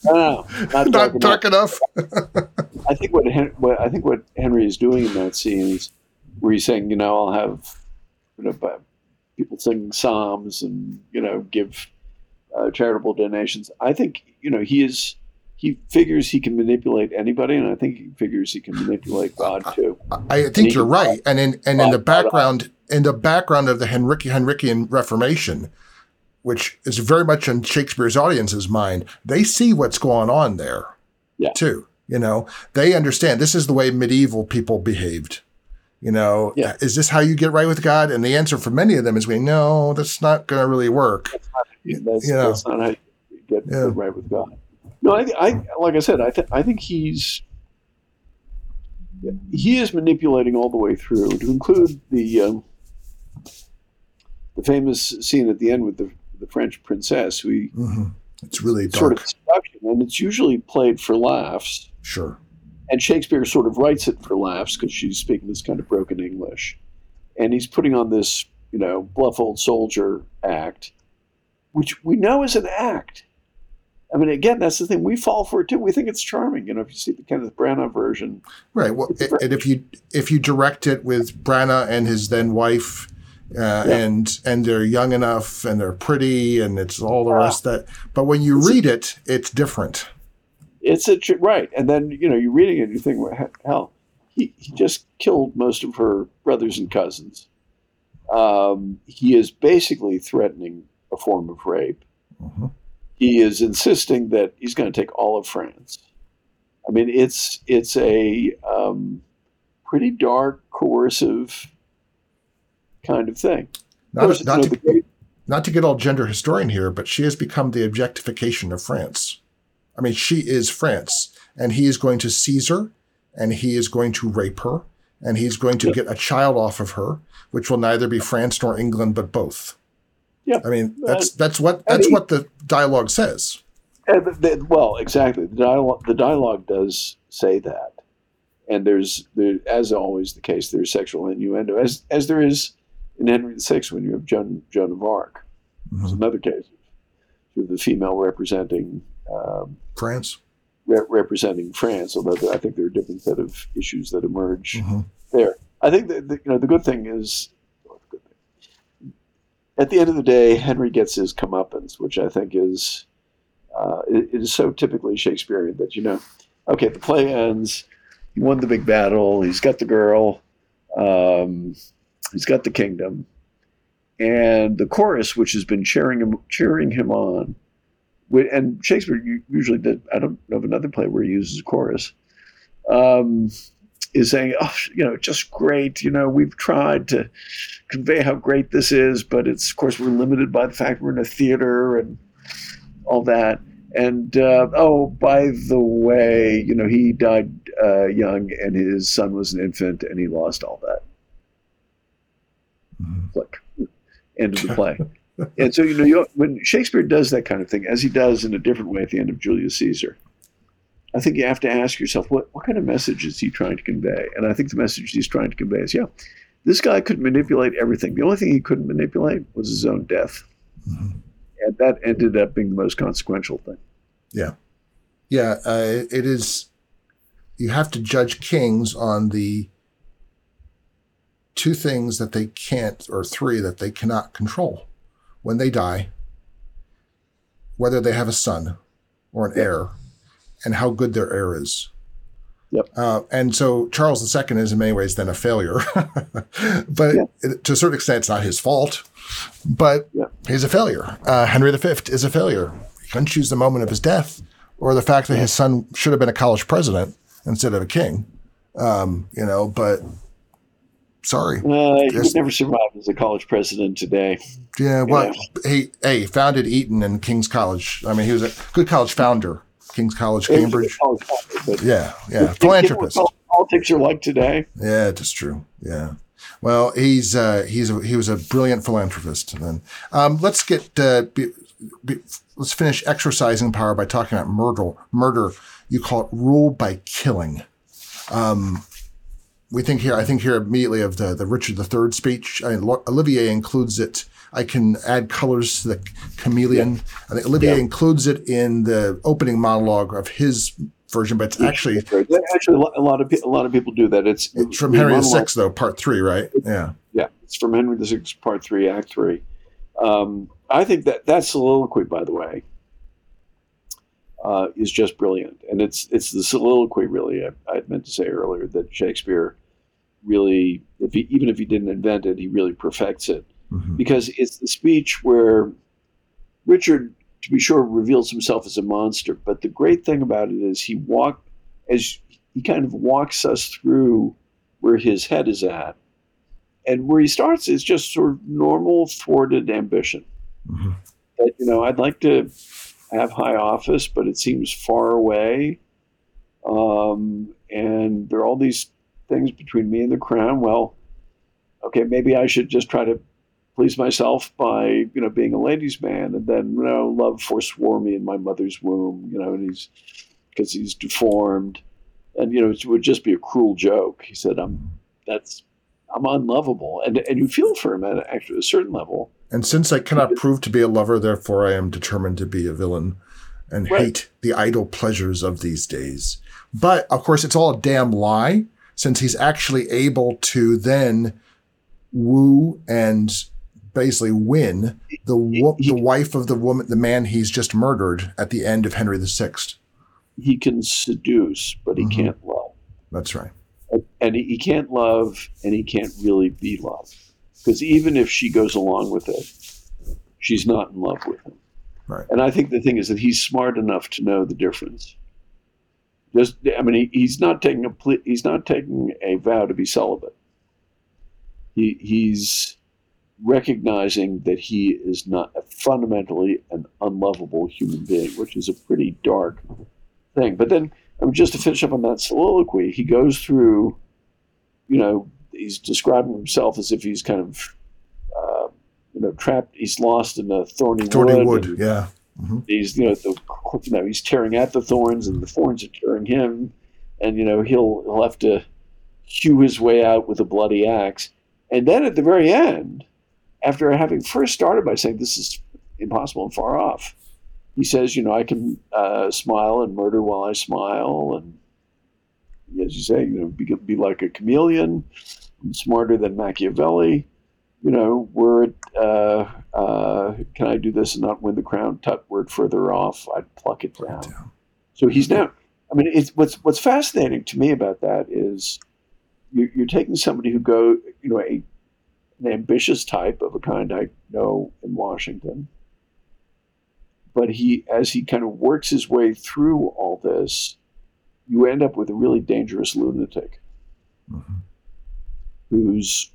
no, no, not dark, not dark enough. I think what, what I think what Henry is doing in that scene is where he's saying, you know, I'll have you know, people sing psalms and you know give uh, charitable donations. I think you know he is he figures he can manipulate anybody, and I think he figures he can manipulate God too. I, I think you're right, and in and in the background, in the background of the Henric, Henrician Reformation, which is very much in Shakespeare's audience's mind, they see what's going on there, yeah. too. You know, they understand this is the way medieval people behaved. You know, yeah. is this how you get right with God? And the answer for many of them is, we no, that's not going to really work. That's not, that's, you know, that's not how you get, yeah. right with God. No, I, I like I said, I, th- I think he's he is manipulating all the way through, to include the um, the famous scene at the end with the the French princess. We mm-hmm. it's really dark. sort of seduction, and it's usually played for laughs. Sure. And Shakespeare sort of writes it for laughs because she's speaking this kind of broken English, and he's putting on this you know bluff old soldier act, which we know is an act I mean, again, that's the thing. We fall for it too. We think it's charming. You know, if you see the Kenneth Branagh version, right? Well, and if you if you direct it with Branagh and his then wife, uh, yeah. and and they're young enough and they're pretty and it's all the rest that. But when you read it, it's different. It's a right, and then you know you're reading it and you think, well, hell, he he just killed most of her brothers and cousins. Um, he is basically threatening a form of rape. Mm-hmm he is insisting that he's going to take all of France. I mean, it's it's a um, pretty dark, coercive kind of thing. Not, not, to, great, not to get all gender historian here, but she has become the objectification of France. I mean, she is France, and he is going to seize her, and he is going to rape her, and he's going to yeah. get a child off of her, which will neither be France nor England, but both. Yeah, I mean that's that's what that's I mean, what the dialogue says. The, the, well, exactly. The dialogue the dialogue does say that, and there's there, as always the case. There's sexual innuendo, as as there is in Henry VI when you have Joan Joan of Arc. Mm-hmm. There's another case of the female representing um, France. Re- representing France, although I think there are different set of issues that emerge mm-hmm. there. I think that the, you know the good thing is at the end of the day, Henry gets his comeuppance, which I think is uh, it, it is so typically Shakespearean that you know, okay, the play ends. He won the big battle. He's got the girl. Um, he's got the kingdom, and the chorus, which has been cheering him cheering him on. And Shakespeare usually did. I don't know of another play where he uses a chorus. Um, is saying, oh, you know, just great. You know, we've tried to convey how great this is, but it's, of course, we're limited by the fact we're in a theater and all that. And, uh, oh, by the way, you know, he died uh, young and his son was an infant and he lost all that. Mm-hmm. Click. End of the play. and so, you know, you, when Shakespeare does that kind of thing, as he does in a different way at the end of Julius Caesar, I think you have to ask yourself, what, what kind of message is he trying to convey? And I think the message he's trying to convey is, yeah, this guy could manipulate everything. The only thing he couldn't manipulate was his own death. Mm-hmm. And that ended up being the most consequential thing. Yeah. Yeah. Uh, it is, you have to judge kings on the two things that they can't, or three that they cannot control when they die, whether they have a son or an heir and how good their heir is. Yep. Uh, and so Charles II is in many ways then a failure, but yeah. to a certain extent, it's not his fault. But yeah. he's a failure. Uh, Henry V is a failure. He couldn't choose the moment of his death, or the fact that his son should have been a college president instead of a king. Um, you know, but sorry, uh, he would never survive as a college president today. Yeah, well, he hey founded Eton and King's College. I mean, he was a good college founder King's College, Cambridge. college, but Yeah, yeah, philanthropist. Politics are like today. Yeah, it is true. Yeah. Well, he's uh, he's a, he was a brilliant philanthropist. And then um, let's get uh, be, be, let's finish exercising power by talking about murder. Murder. You call it rule by killing. Um, we think here. I think here immediately of the the Richard III speech. I mean, Olivier includes it. I can add colors to the chameleon. I think Olivier Yeah. includes it in the opening monologue of his version, but it's actually actually a lot, of a lot of people do that. It's, it's from Henry monologue- VI, though, part three, right? Yeah. Yeah, it's from Henry VI, Part Three, Act Three. Um, I think that that soliloquy, by the way, uh, is just brilliant, and it's it's the soliloquy really. I, I meant to say earlier that Shakespeare really, if he, even if he didn't invent it, he really perfects it Mhm. because it's the speech where Richard, to be sure, reveals himself as a monster. But the great thing about it is he walk as he kind of walks us through where his head is at, and where he starts is just sort of normal thwarted ambition. Mhm. That you know, I'd like to have high office, but it seems far away. Um, and there are all these things between me and the crown. Well, okay, maybe I should just try to please myself by you know being a ladies' man, and then you know love forswore me in my mother's womb. You know, and he's because he's deformed, and you know it would just be a cruel joke. He said, "I'm that's I'm unlovable," and and you feel for him at actually a certain level. And since I cannot prove to be a lover, therefore I am determined to be a villain and Right. hate the idle pleasures of these days. But of course, it's all a damn lie, since he's actually able to then woo and basically win the wo- He- the wife of the woman, the man he's just murdered at the end of Henry VI. He can seduce, but he Mhm. can't love. That's right. and he, he can't love and he can't really be loved because even if she goes along with it she's not in love with him. Right. and i think the thing is that he's smart enough to know the difference. Just i mean he, he's not taking a ple- he's not taking a vow to be celibate. He he's recognizing that he is not fundamentally an unlovable human being which is a pretty dark thing. But then I mean, just to finish up on that soliloquy, he goes through, you know, he's describing himself as if he's kind of, uh, you know, trapped. He's lost in a thorny, Thorny wood. Wood. Yeah. He's, you know, the, you know, he's tearing at the thorns, and the thorns are tearing him, and you know, he'll he'll have to hew his way out with a bloody axe. And then at the very end, after having first started by saying this is impossible and far off, he says, you know, I can uh, smile and murder while I smile, and as you say, you know, be, be like a chameleon, I'm smarter than Machiavelli. You know, word, uh, uh, can I do this and not win the crown? Tut, word further off, I'd pluck it down. down. So he's now. I mean, it's what's what's fascinating to me about that is you're, you're taking somebody who go, you know, a, an ambitious type of a kind I know in Washington, but he, as he kind of works his way through all this, you end up with a really dangerous lunatic Mhm. who's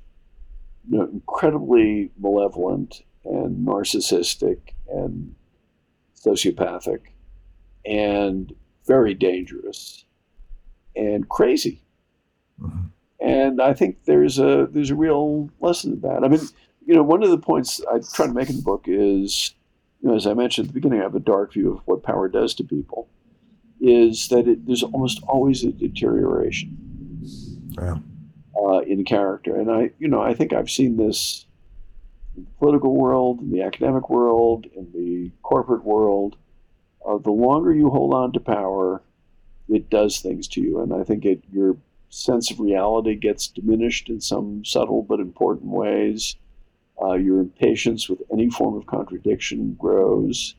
you know, incredibly malevolent and narcissistic and sociopathic and very dangerous and crazy. Mhm. And I think there's a there's a real lesson in that. I mean, you know, one of the points I try to make in the book is, you know, as I mentioned at the beginning, I have a dark view of what power does to people. Is that it, there's almost always a deterioration uh, in character. And I, you know, I think I've seen this in the political world, in the academic world, in the corporate world. Uh, the longer you hold on to power, it does things to you. And I think it, your sense of reality gets diminished in some subtle but important ways. Uh, your impatience with any form of contradiction grows.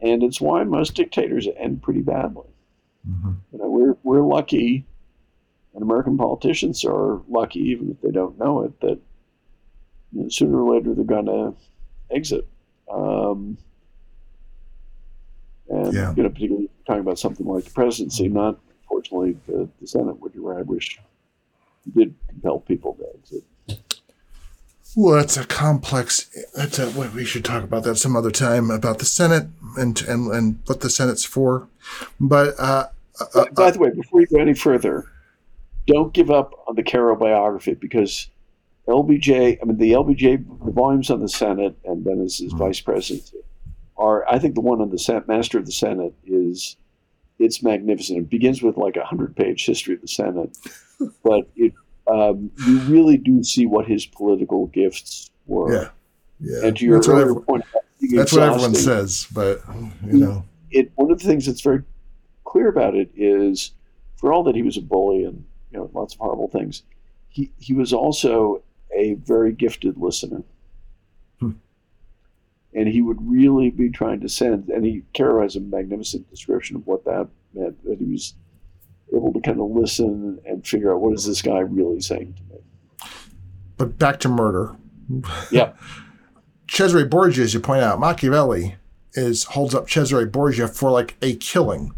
And it's why most dictators end pretty badly. Mhm. You know, we're, we're lucky and American politicians are lucky, even if they don't know it, that you know, sooner or later they're going to exit. Um, and Yeah. you know, particularly talking about something like the presidency, not fortunately the, the Senate, which I wish did compel people to exit. Well, that's a complex. That's a. We should talk about that some other time about the Senate and and and what the Senate's for. But uh, uh, by the way, before you go any further, don't give up on the Caro biography because LBJ. I mean, the LBJ the volumes on the Senate and then as his mm-hmm. vice president are. I think the one on the Senate, Master of the Senate is it's magnificent. It begins with like a hundred page history of the Senate, but it um, you really do see what his political gifts were. Yeah, yeah. And to your that's earlier point, that's what everyone says, but you know, it. One of the things that's very clear about it is, for all that he was a bully and you know lots of horrible things, he he was also a very gifted listener. Hmm. And he would really be trying to send, and he has a magnificent description of what that meant. That he was able to kind of listen and figure out what is this guy really saying to me. But back to murder. Yeah. Cesare Borgia, as you point out, Machiavelli is holds up Cesare Borgia for like a killing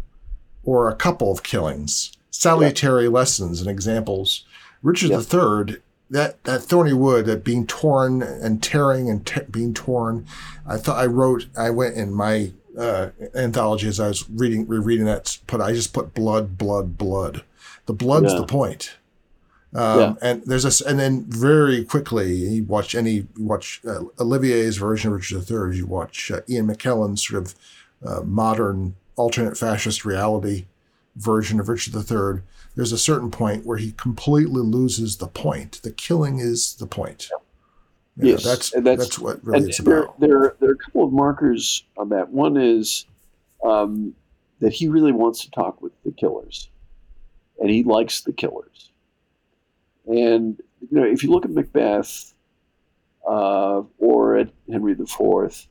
or a couple of killings, salutary lessons and examples. Richard III, that, that thorny wood, that being torn and tearing and te- being torn. I thought I wrote, I went in my uh, anthology as I was reading, rereading that, put I just put blood, blood, blood. The blood's yeah. the point. Um, yeah. And there's this, and then very quickly you watch any you watch uh, Olivier's version of Richard III. You watch uh, Ian McKellen's sort of uh, modern alternate fascist reality version of Richard III. There's a certain point where he completely loses the point. The killing is the point. Yeah. You yes, know, that's, that's, that's what really it's there, about. There, there are a couple of markers on that. One is um, that he really wants to talk with the killers, and he likes the killers. And you know, if you look at Macbeth uh, or at Henry IV,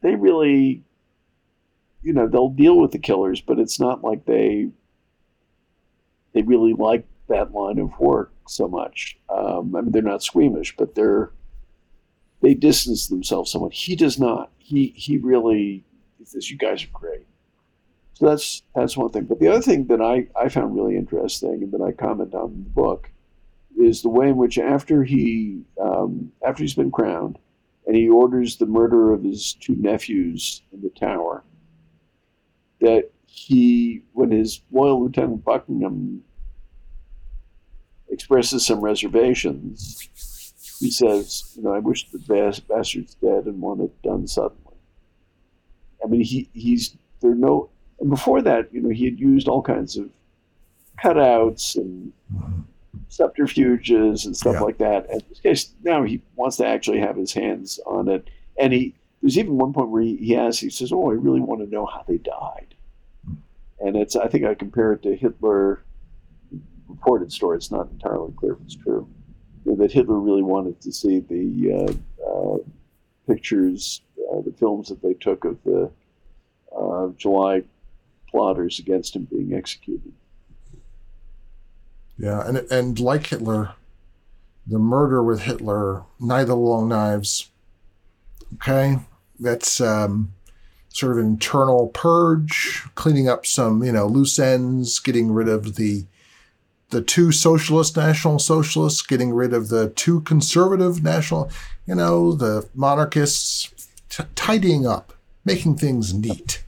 they really, you know, they'll deal with the killers, but it's not like they they really like that line of work so much. Um, I mean, they're not squeamish, but they're they distance themselves somewhat. He does not. He he really says, "You guys are great." So that's that's one thing. But the other thing that I, I found really interesting and that I comment on in the book is the way in which after he um, after he's been crowned and he orders the murder of his two nephews in the tower, that he when his loyal lieutenant Buckingham expresses some reservations. He says, you know, I wish the bastard's dead and want it done suddenly. I mean, he, he's, there no, and before that, you know, he had used all kinds of cutouts and subterfuges and stuff yeah. like that. And in this case, now he wants to actually have his hands on it. And he, there's even one point where he, he asks, he says, Oh, I really want to know how they died. And it's, I think I compare it to Hitler reported story. It's not entirely clear if it's true. That Hitler really wanted to see the uh, uh, pictures, uh, the films that they took of the uh, July plotters against him being executed. Yeah, and and like Hitler, the murder with Hitler, the Long Knives. Okay, that's um, sort of internal purge, cleaning up some you know loose ends, getting rid of the the two socialist national socialists, getting rid of the two conservative national, you know, the monarchists, t- tidying up, making things neat.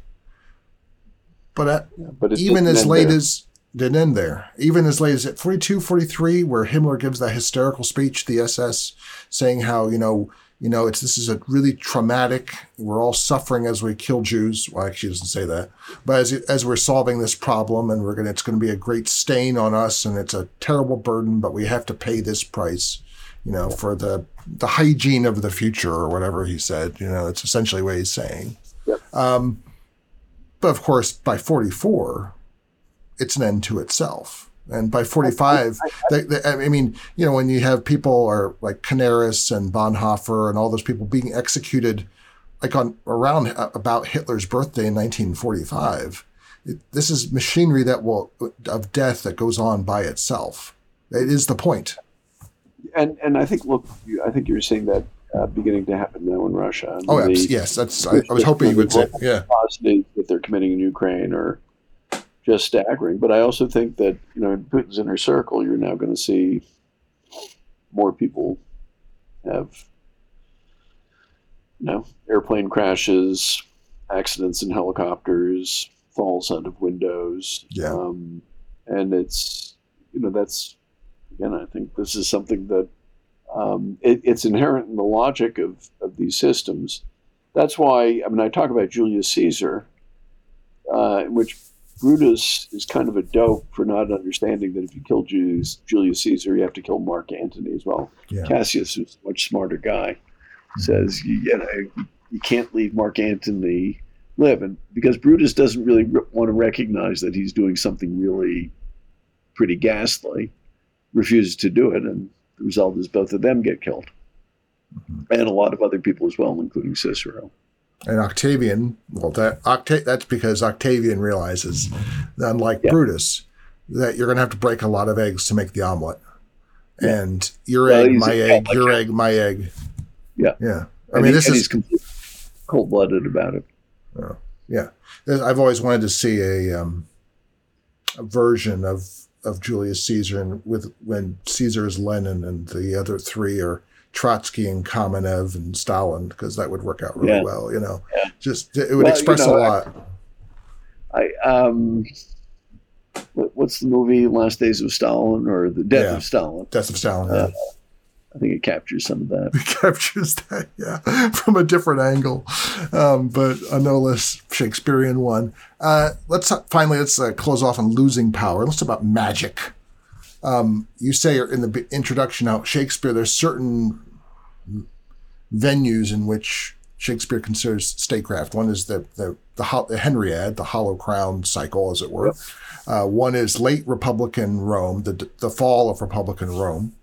But, at, yeah, but even as late there. as didn't end there. Even as late as at 42, 43, where Himmler gives that hysterical speech to the SS saying how, you know, you know, it's this is a really traumatic. We're all suffering as we kill Jews. Well, actually, doesn't say that, but as as we're solving this problem, and we're gonna, it's going to be a great stain on us, and it's a terrible burden, but we have to pay this price, you know, for the the hygiene of the future or whatever he said. You know, it's essentially what he's saying. Yep. Um, but of course, by forty four, it's an end to itself. And by 45, they, they, I mean, you know, when you have people are like Canaris and Bonhoeffer and all those people being executed like on around uh, about Hitler's birthday in 1945, it, this is machinery that will of death that goes on by itself. It is the point. And and I think look, I think you're seeing that uh, beginning to happen now in Russia. oh, the, yes, that's. I, I was hoping you would say, yeah, that they're committing in Ukraine or just staggering. But I also think that you know in Putin's inner circle, you're now going to see more people have you know airplane crashes, accidents in helicopters, falls out of windows. Yeah. Um, and it's you know that's again I think this is something that um, it, it's inherent in the logic of, of these systems. That's why I mean I talk about Julius Caesar, uh, in which Brutus is kind of a dope for not understanding that if you kill Julius, Julius Caesar, you have to kill Mark Antony as well. Yeah. Cassius, who's a much smarter guy, says mm-hmm. you, you know you can't leave Mark Antony live, and because Brutus doesn't really re- want to recognize that he's doing something really pretty ghastly, refuses to do it, and the result is both of them get killed, mm-hmm. and a lot of other people as well, including Cicero. And Octavian, well, that Octa- that's because Octavian realizes, that unlike Yeah. Brutus, that you're going to have to break a lot of eggs to make the omelet. Yeah. And your Well, egg, my egg, your egg, my egg. Yeah. Yeah. I And mean, he- this is he's completely cold-blooded about it. Yeah, I've always wanted to see a, um, a version of of Julius Caesar, and with when Caesar is Lenin and the other three are Trotsky and Kamenev and Stalin, because that would work out really Yeah. well. You know, Yeah. just it would Well, you express know, a I- lot. I um, what, what's the movie Last Days of Stalin or The Death Yeah. of Stalin? Death of Stalin. Uh, Yeah. I think it captures some of that. It captures that, yeah, from a different angle, um, but a no less Shakespearean one. Uh, let's finally let's uh, close off on losing power. Let's talk about magic. Um, you say in the introduction how Shakespeare, there's certain venues in which Shakespeare considers statecraft. One is the the the, the Henriad, the Hollow Crown cycle, as it were. Uh, one is late Republican Rome, the the fall of Republican Rome.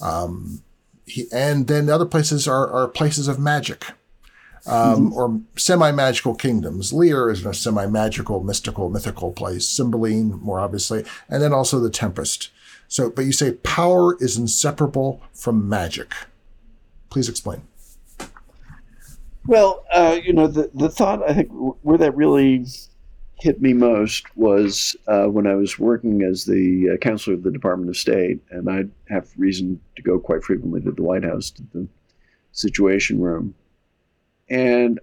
Um, he, and then other places are, are places of magic um, or semi-magical kingdoms. Lear is a semi-magical, mystical, mythical place. Cymbeline, more obviously, and then also the Tempest. So, but you say power is inseparable from magic. Please explain. Well, uh, you know, the, the thought I think where that really hit me most was uh, when I was working as the uh, counselor of the Department of State, and I'd have reason to go quite frequently to the White House, to the Situation Room. And,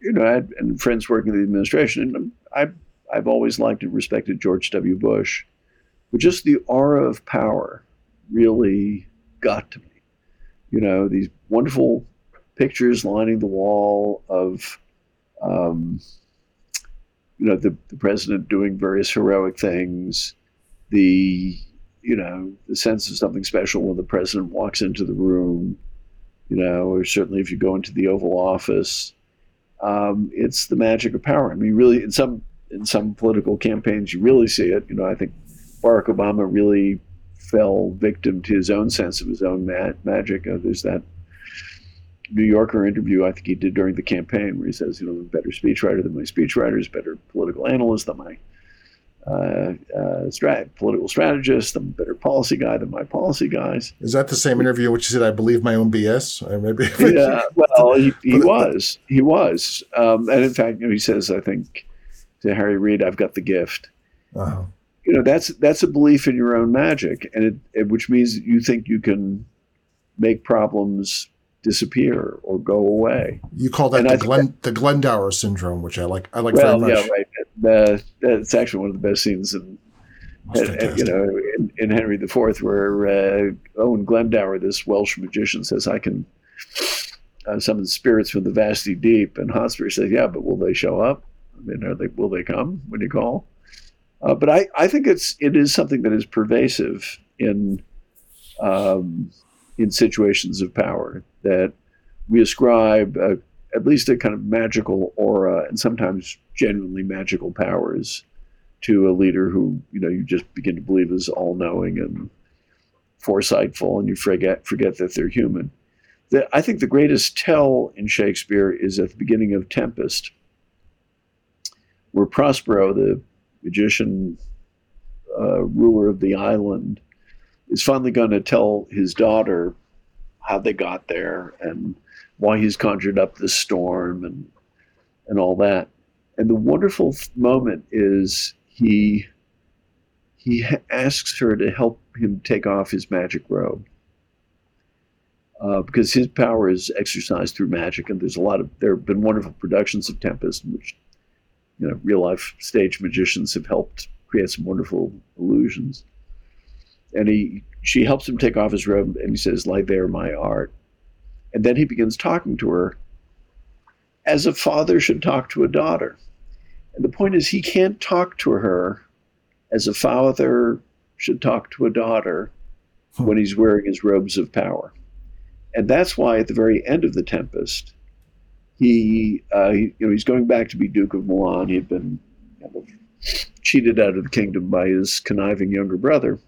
you know, I had and friends working in the administration, and I, I've always liked and respected George W. Bush. But just the aura of power really got to me. You know, these wonderful pictures lining the wall of, um, you know, the, the president doing various heroic things, the, you know, the sense of something special when the president walks into the room, you know, or certainly if you go into the Oval Office. Um, it's the magic of power. I mean, really, in some in some political campaigns, you really see it. You know, I think Barack Obama really fell victim to his own sense of his own ma- magic. Uh, there's that New Yorker interview I think he did during the campaign where he says, you know, I'm a better speechwriter than my speechwriters, better political analyst than my uh, uh, strat- political strategist, I'm a better policy guy than my policy guys. Is that the same interview which you said, I believe my own BS? Or maybe. yeah, well, he, he was. He was. Um, and in fact, you know, he says, I think to Harry Reid, I've got the gift. Uh-huh. You know, that's that's a belief in your own magic, and it, it which means you think you can make problems disappear or go away. You call that And the, Glen, the Glendower syndrome, which I like. I like well, very much. yeah, right. The, that's actually one of the best scenes in, It's and- and, you know, in, in Henry IV, where uh, Owen Glendower, this Welsh magician, says, "I can uh, summon spirits from the vasty deep," and Hotspur says, "Yeah, but will they show up? I mean, are they? Will they come when you call?" Uh, but I, I think it's it is something that is pervasive in um, in situations of power that we ascribe uh, at least a kind of magical aura and sometimes genuinely magical powers to a leader who you know you just begin to believe is all knowing and foresightful, and you forget forget that they're human. The, I think the greatest tell in Shakespeare is at the beginning of Tempest, where Prospero, the magician uh, ruler of the island, is finally going to tell his daughter how they got there and why he's conjured up the storm and and all that. And the wonderful moment is he he asks her to help him take off his magic robe. uh, because his power is exercised through magic, and there's a lot of there have been wonderful productions of Tempest, which you know real life stage magicians have helped create some wonderful illusions. And he she helps him take off his robe, and he says, "Lie there, my art." And then he begins talking to her as a father should talk to a daughter. And the point is, he can't talk to her as a father should talk to a daughter hmm. when he's wearing his robes of power. And that's why at the very end of The Tempest, he, uh, he you know, he's going back to be Duke of Milan. He had been cheated out of the kingdom by his conniving younger brother.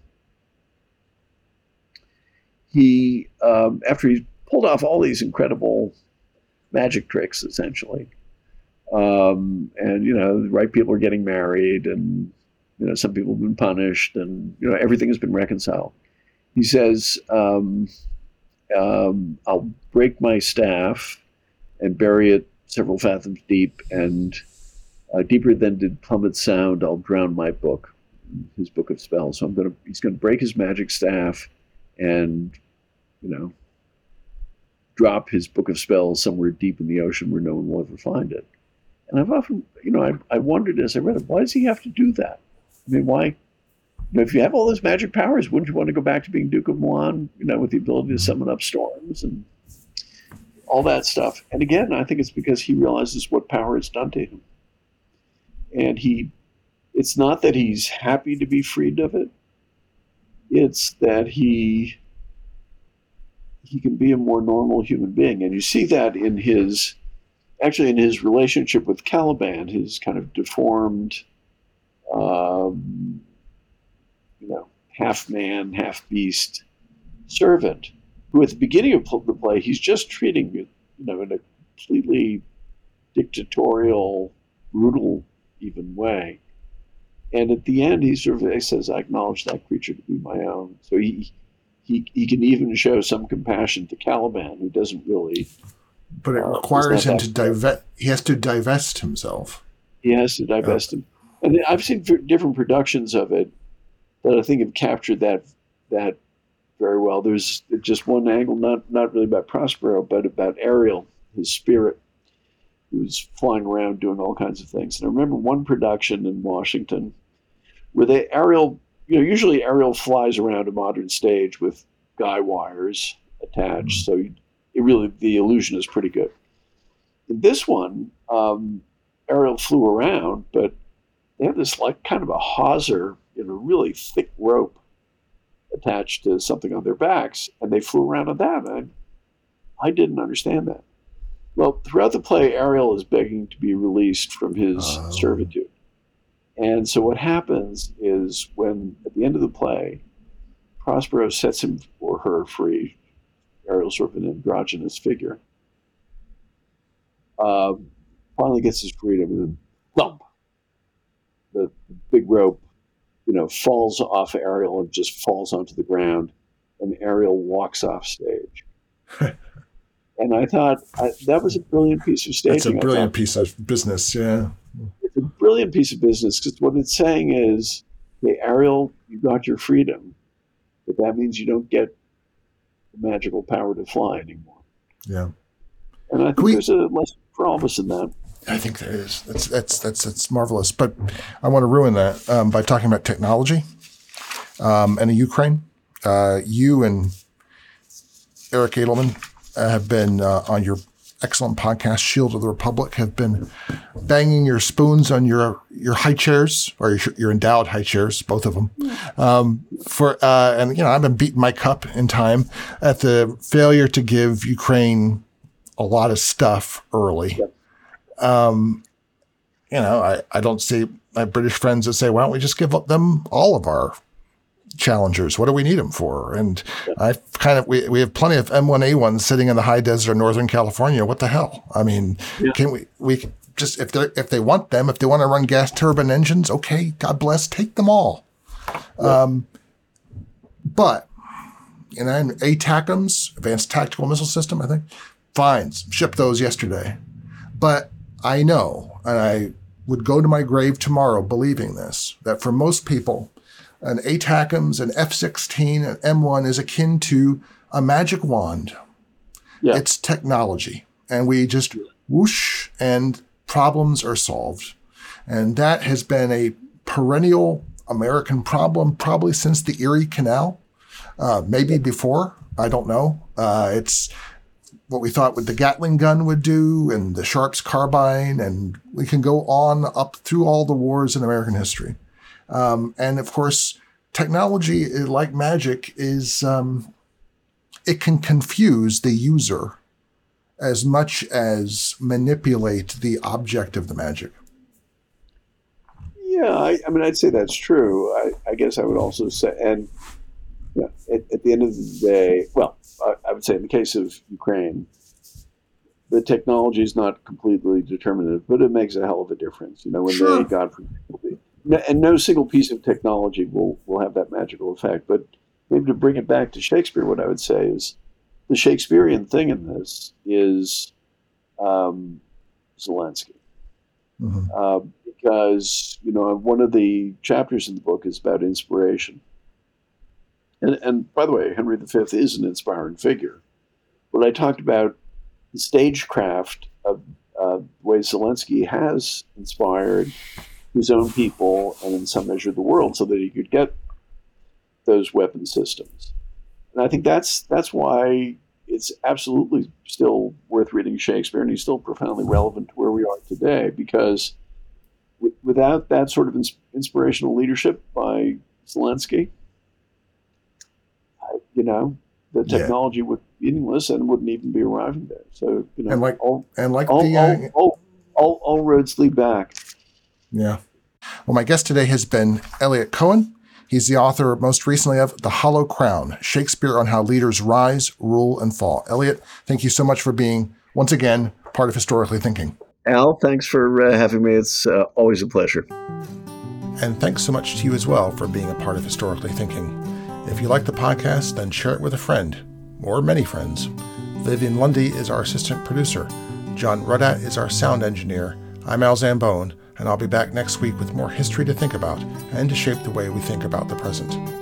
He, um, after he pulled off all these incredible magic tricks, essentially, um, and you know, the right people are getting married, and you know, some people have been punished, and you know, everything has been reconciled. He says, um, um, "I'll break my staff and bury it several fathoms deep, and uh, deeper than did plummet sound, I'll drown my book, his book of spells. So I'm gonna, he's gonna break his magic staff, and you know, drop his book of spells somewhere deep in the ocean where no one will ever find it." And I've often, you know, I, I wondered as I read it, why does he have to do that? I mean, why? You know, if you have all those magic powers, wouldn't you want to go back to being Duke of Milan? You know, with the ability to summon up storms and all that stuff. And again, I think it's because he realizes what power has done to him, and he. It's not that he's happy to be freed of it. It's that he he can be a more normal human being, and you see that in his actually in his relationship with Caliban, his kind of deformed um, you know, half man, half beast servant, who at the beginning of the play, he's just treating you, know, in a completely dictatorial, brutal, even way. And at the end, he sort of says, "I acknowledge that creature to be my own." So he he he can even show some compassion to Caliban, who doesn't really. But it uh, requires him to divest. He has to divest himself. He has to divest him and I've seen different productions of it that I think have captured that that very well. There's just one angle, not not really about Prospero, but about Ariel, his spirit, who's flying around doing all kinds of things. And I remember one production in Washington where they Ariel, you know, usually Ariel flies around a modern stage with guy wires attached, mm-hmm. so you, it really the illusion is pretty good. In this one, um, Ariel flew around, but they had this like kind of a hawser in a really thick rope attached to something on their backs, and they flew around on that. And I, I didn't understand that. Well, throughout the play, Ariel is begging to be released from his oh. servitude. And so what happens is when, at the end of the play, Prospero sets him or her free, Ariel's sort of an androgynous figure, um, finally gets his freedom, and then thump, the big rope, you know, falls off Ariel and just falls onto the ground, and Ariel walks off stage. and I thought I, that was a brilliant piece of staging. It's a brilliant piece of business, yeah. A brilliant piece of business because what it's saying is, hey, Ariel, you got your freedom, but that means you don't get the magical power to fly anymore. Yeah. And I think we, there's a lesson for all of us in that. I think there is. That's that's that's that's marvelous. But I want to ruin that um, by talking about technology um, and in Ukraine. Uh, you and Eric Edelman uh, have been uh, on your excellent podcast, Shield of the Republic, have been banging your spoons on your your high chairs or your, your endowed high chairs, both of them. Um, for uh, and you know, I've been beating my cup in time at the failure to give Ukraine a lot of stuff early. Um, you know, I, I don't see my British friends that say, why don't we just give them all of our challengers? What do we need them for? And I kind of, we, we have plenty of M1A1s sitting in the high desert of Northern California. What the hell? I mean, yeah. can we, we just, if they if they want them, if they want to run gas turbine engines, okay, God bless, take them all. Yeah. Um, but, you know, ATACMS, Advanced Tactical Missile System, I think, fine, shipped those yesterday. But I know, and I would go to my grave tomorrow believing this, that for most people, an ATACMS, an F 16, an M1 is akin to a magic wand Yeah. It's technology. And we just whoosh and problems are solved. And that has been a perennial American problem probably since the Erie Canal, uh, maybe before. I don't know. Uh, it's what we thought the Gatling gun would do and the Sharps carbine, and we can go on up through all the wars in American history. Um, and of course, technology, like magic, is um, it can confuse the user as much as manipulate the object of the magic. Yeah, I, I mean, I'd say that's true. I, I, guess I would also say, and yeah, at, at, the end of the day, well, I, I, would say in the case of Ukraine, the technology is not completely determinative, but it makes a hell of a difference. You know, when sure. they, God forbid, and no single piece of technology will, will have that magical effect. But maybe to bring it back to Shakespeare, what I would say is the Shakespearean thing in this is um, Zelensky. Mm-hmm. Uh, because, you know, one of the chapters in the book is about inspiration. And, and by the way, Henry V is an inspiring figure. But I talked about the stagecraft of uh, the way Zelensky has inspired his own people and in some measure the world so that he could get those weapon systems. And I think that's that's why it's absolutely still worth reading Shakespeare, and he's still profoundly relevant to where we are today. Because w- without that sort of ins- inspirational leadership by Zelensky, I, you know, the technology yeah. would be meaningless and wouldn't even be arriving there. So you know, and like all, and like all, the, uh, all, all, all, all roads lead back. Yeah. Well, my guest today has been Eliot Cohen. He's the author most recently of The Hollow Crown Shakespeare on How Leaders Rise, Rule, and Fall. Eliot, thank you so much for being, once again, part of Historically Thinking. Al, thanks for uh, having me. It's uh, always a pleasure. And thanks so much to you as well for being a part of Historically Thinking. If you like the podcast, then share it with a friend, or many friends. Vivian Lundy is our assistant producer. John Ruddat is our sound engineer. I'm Al Zambone and I'll be back next week with more history to think about and to shape the way we think about the present.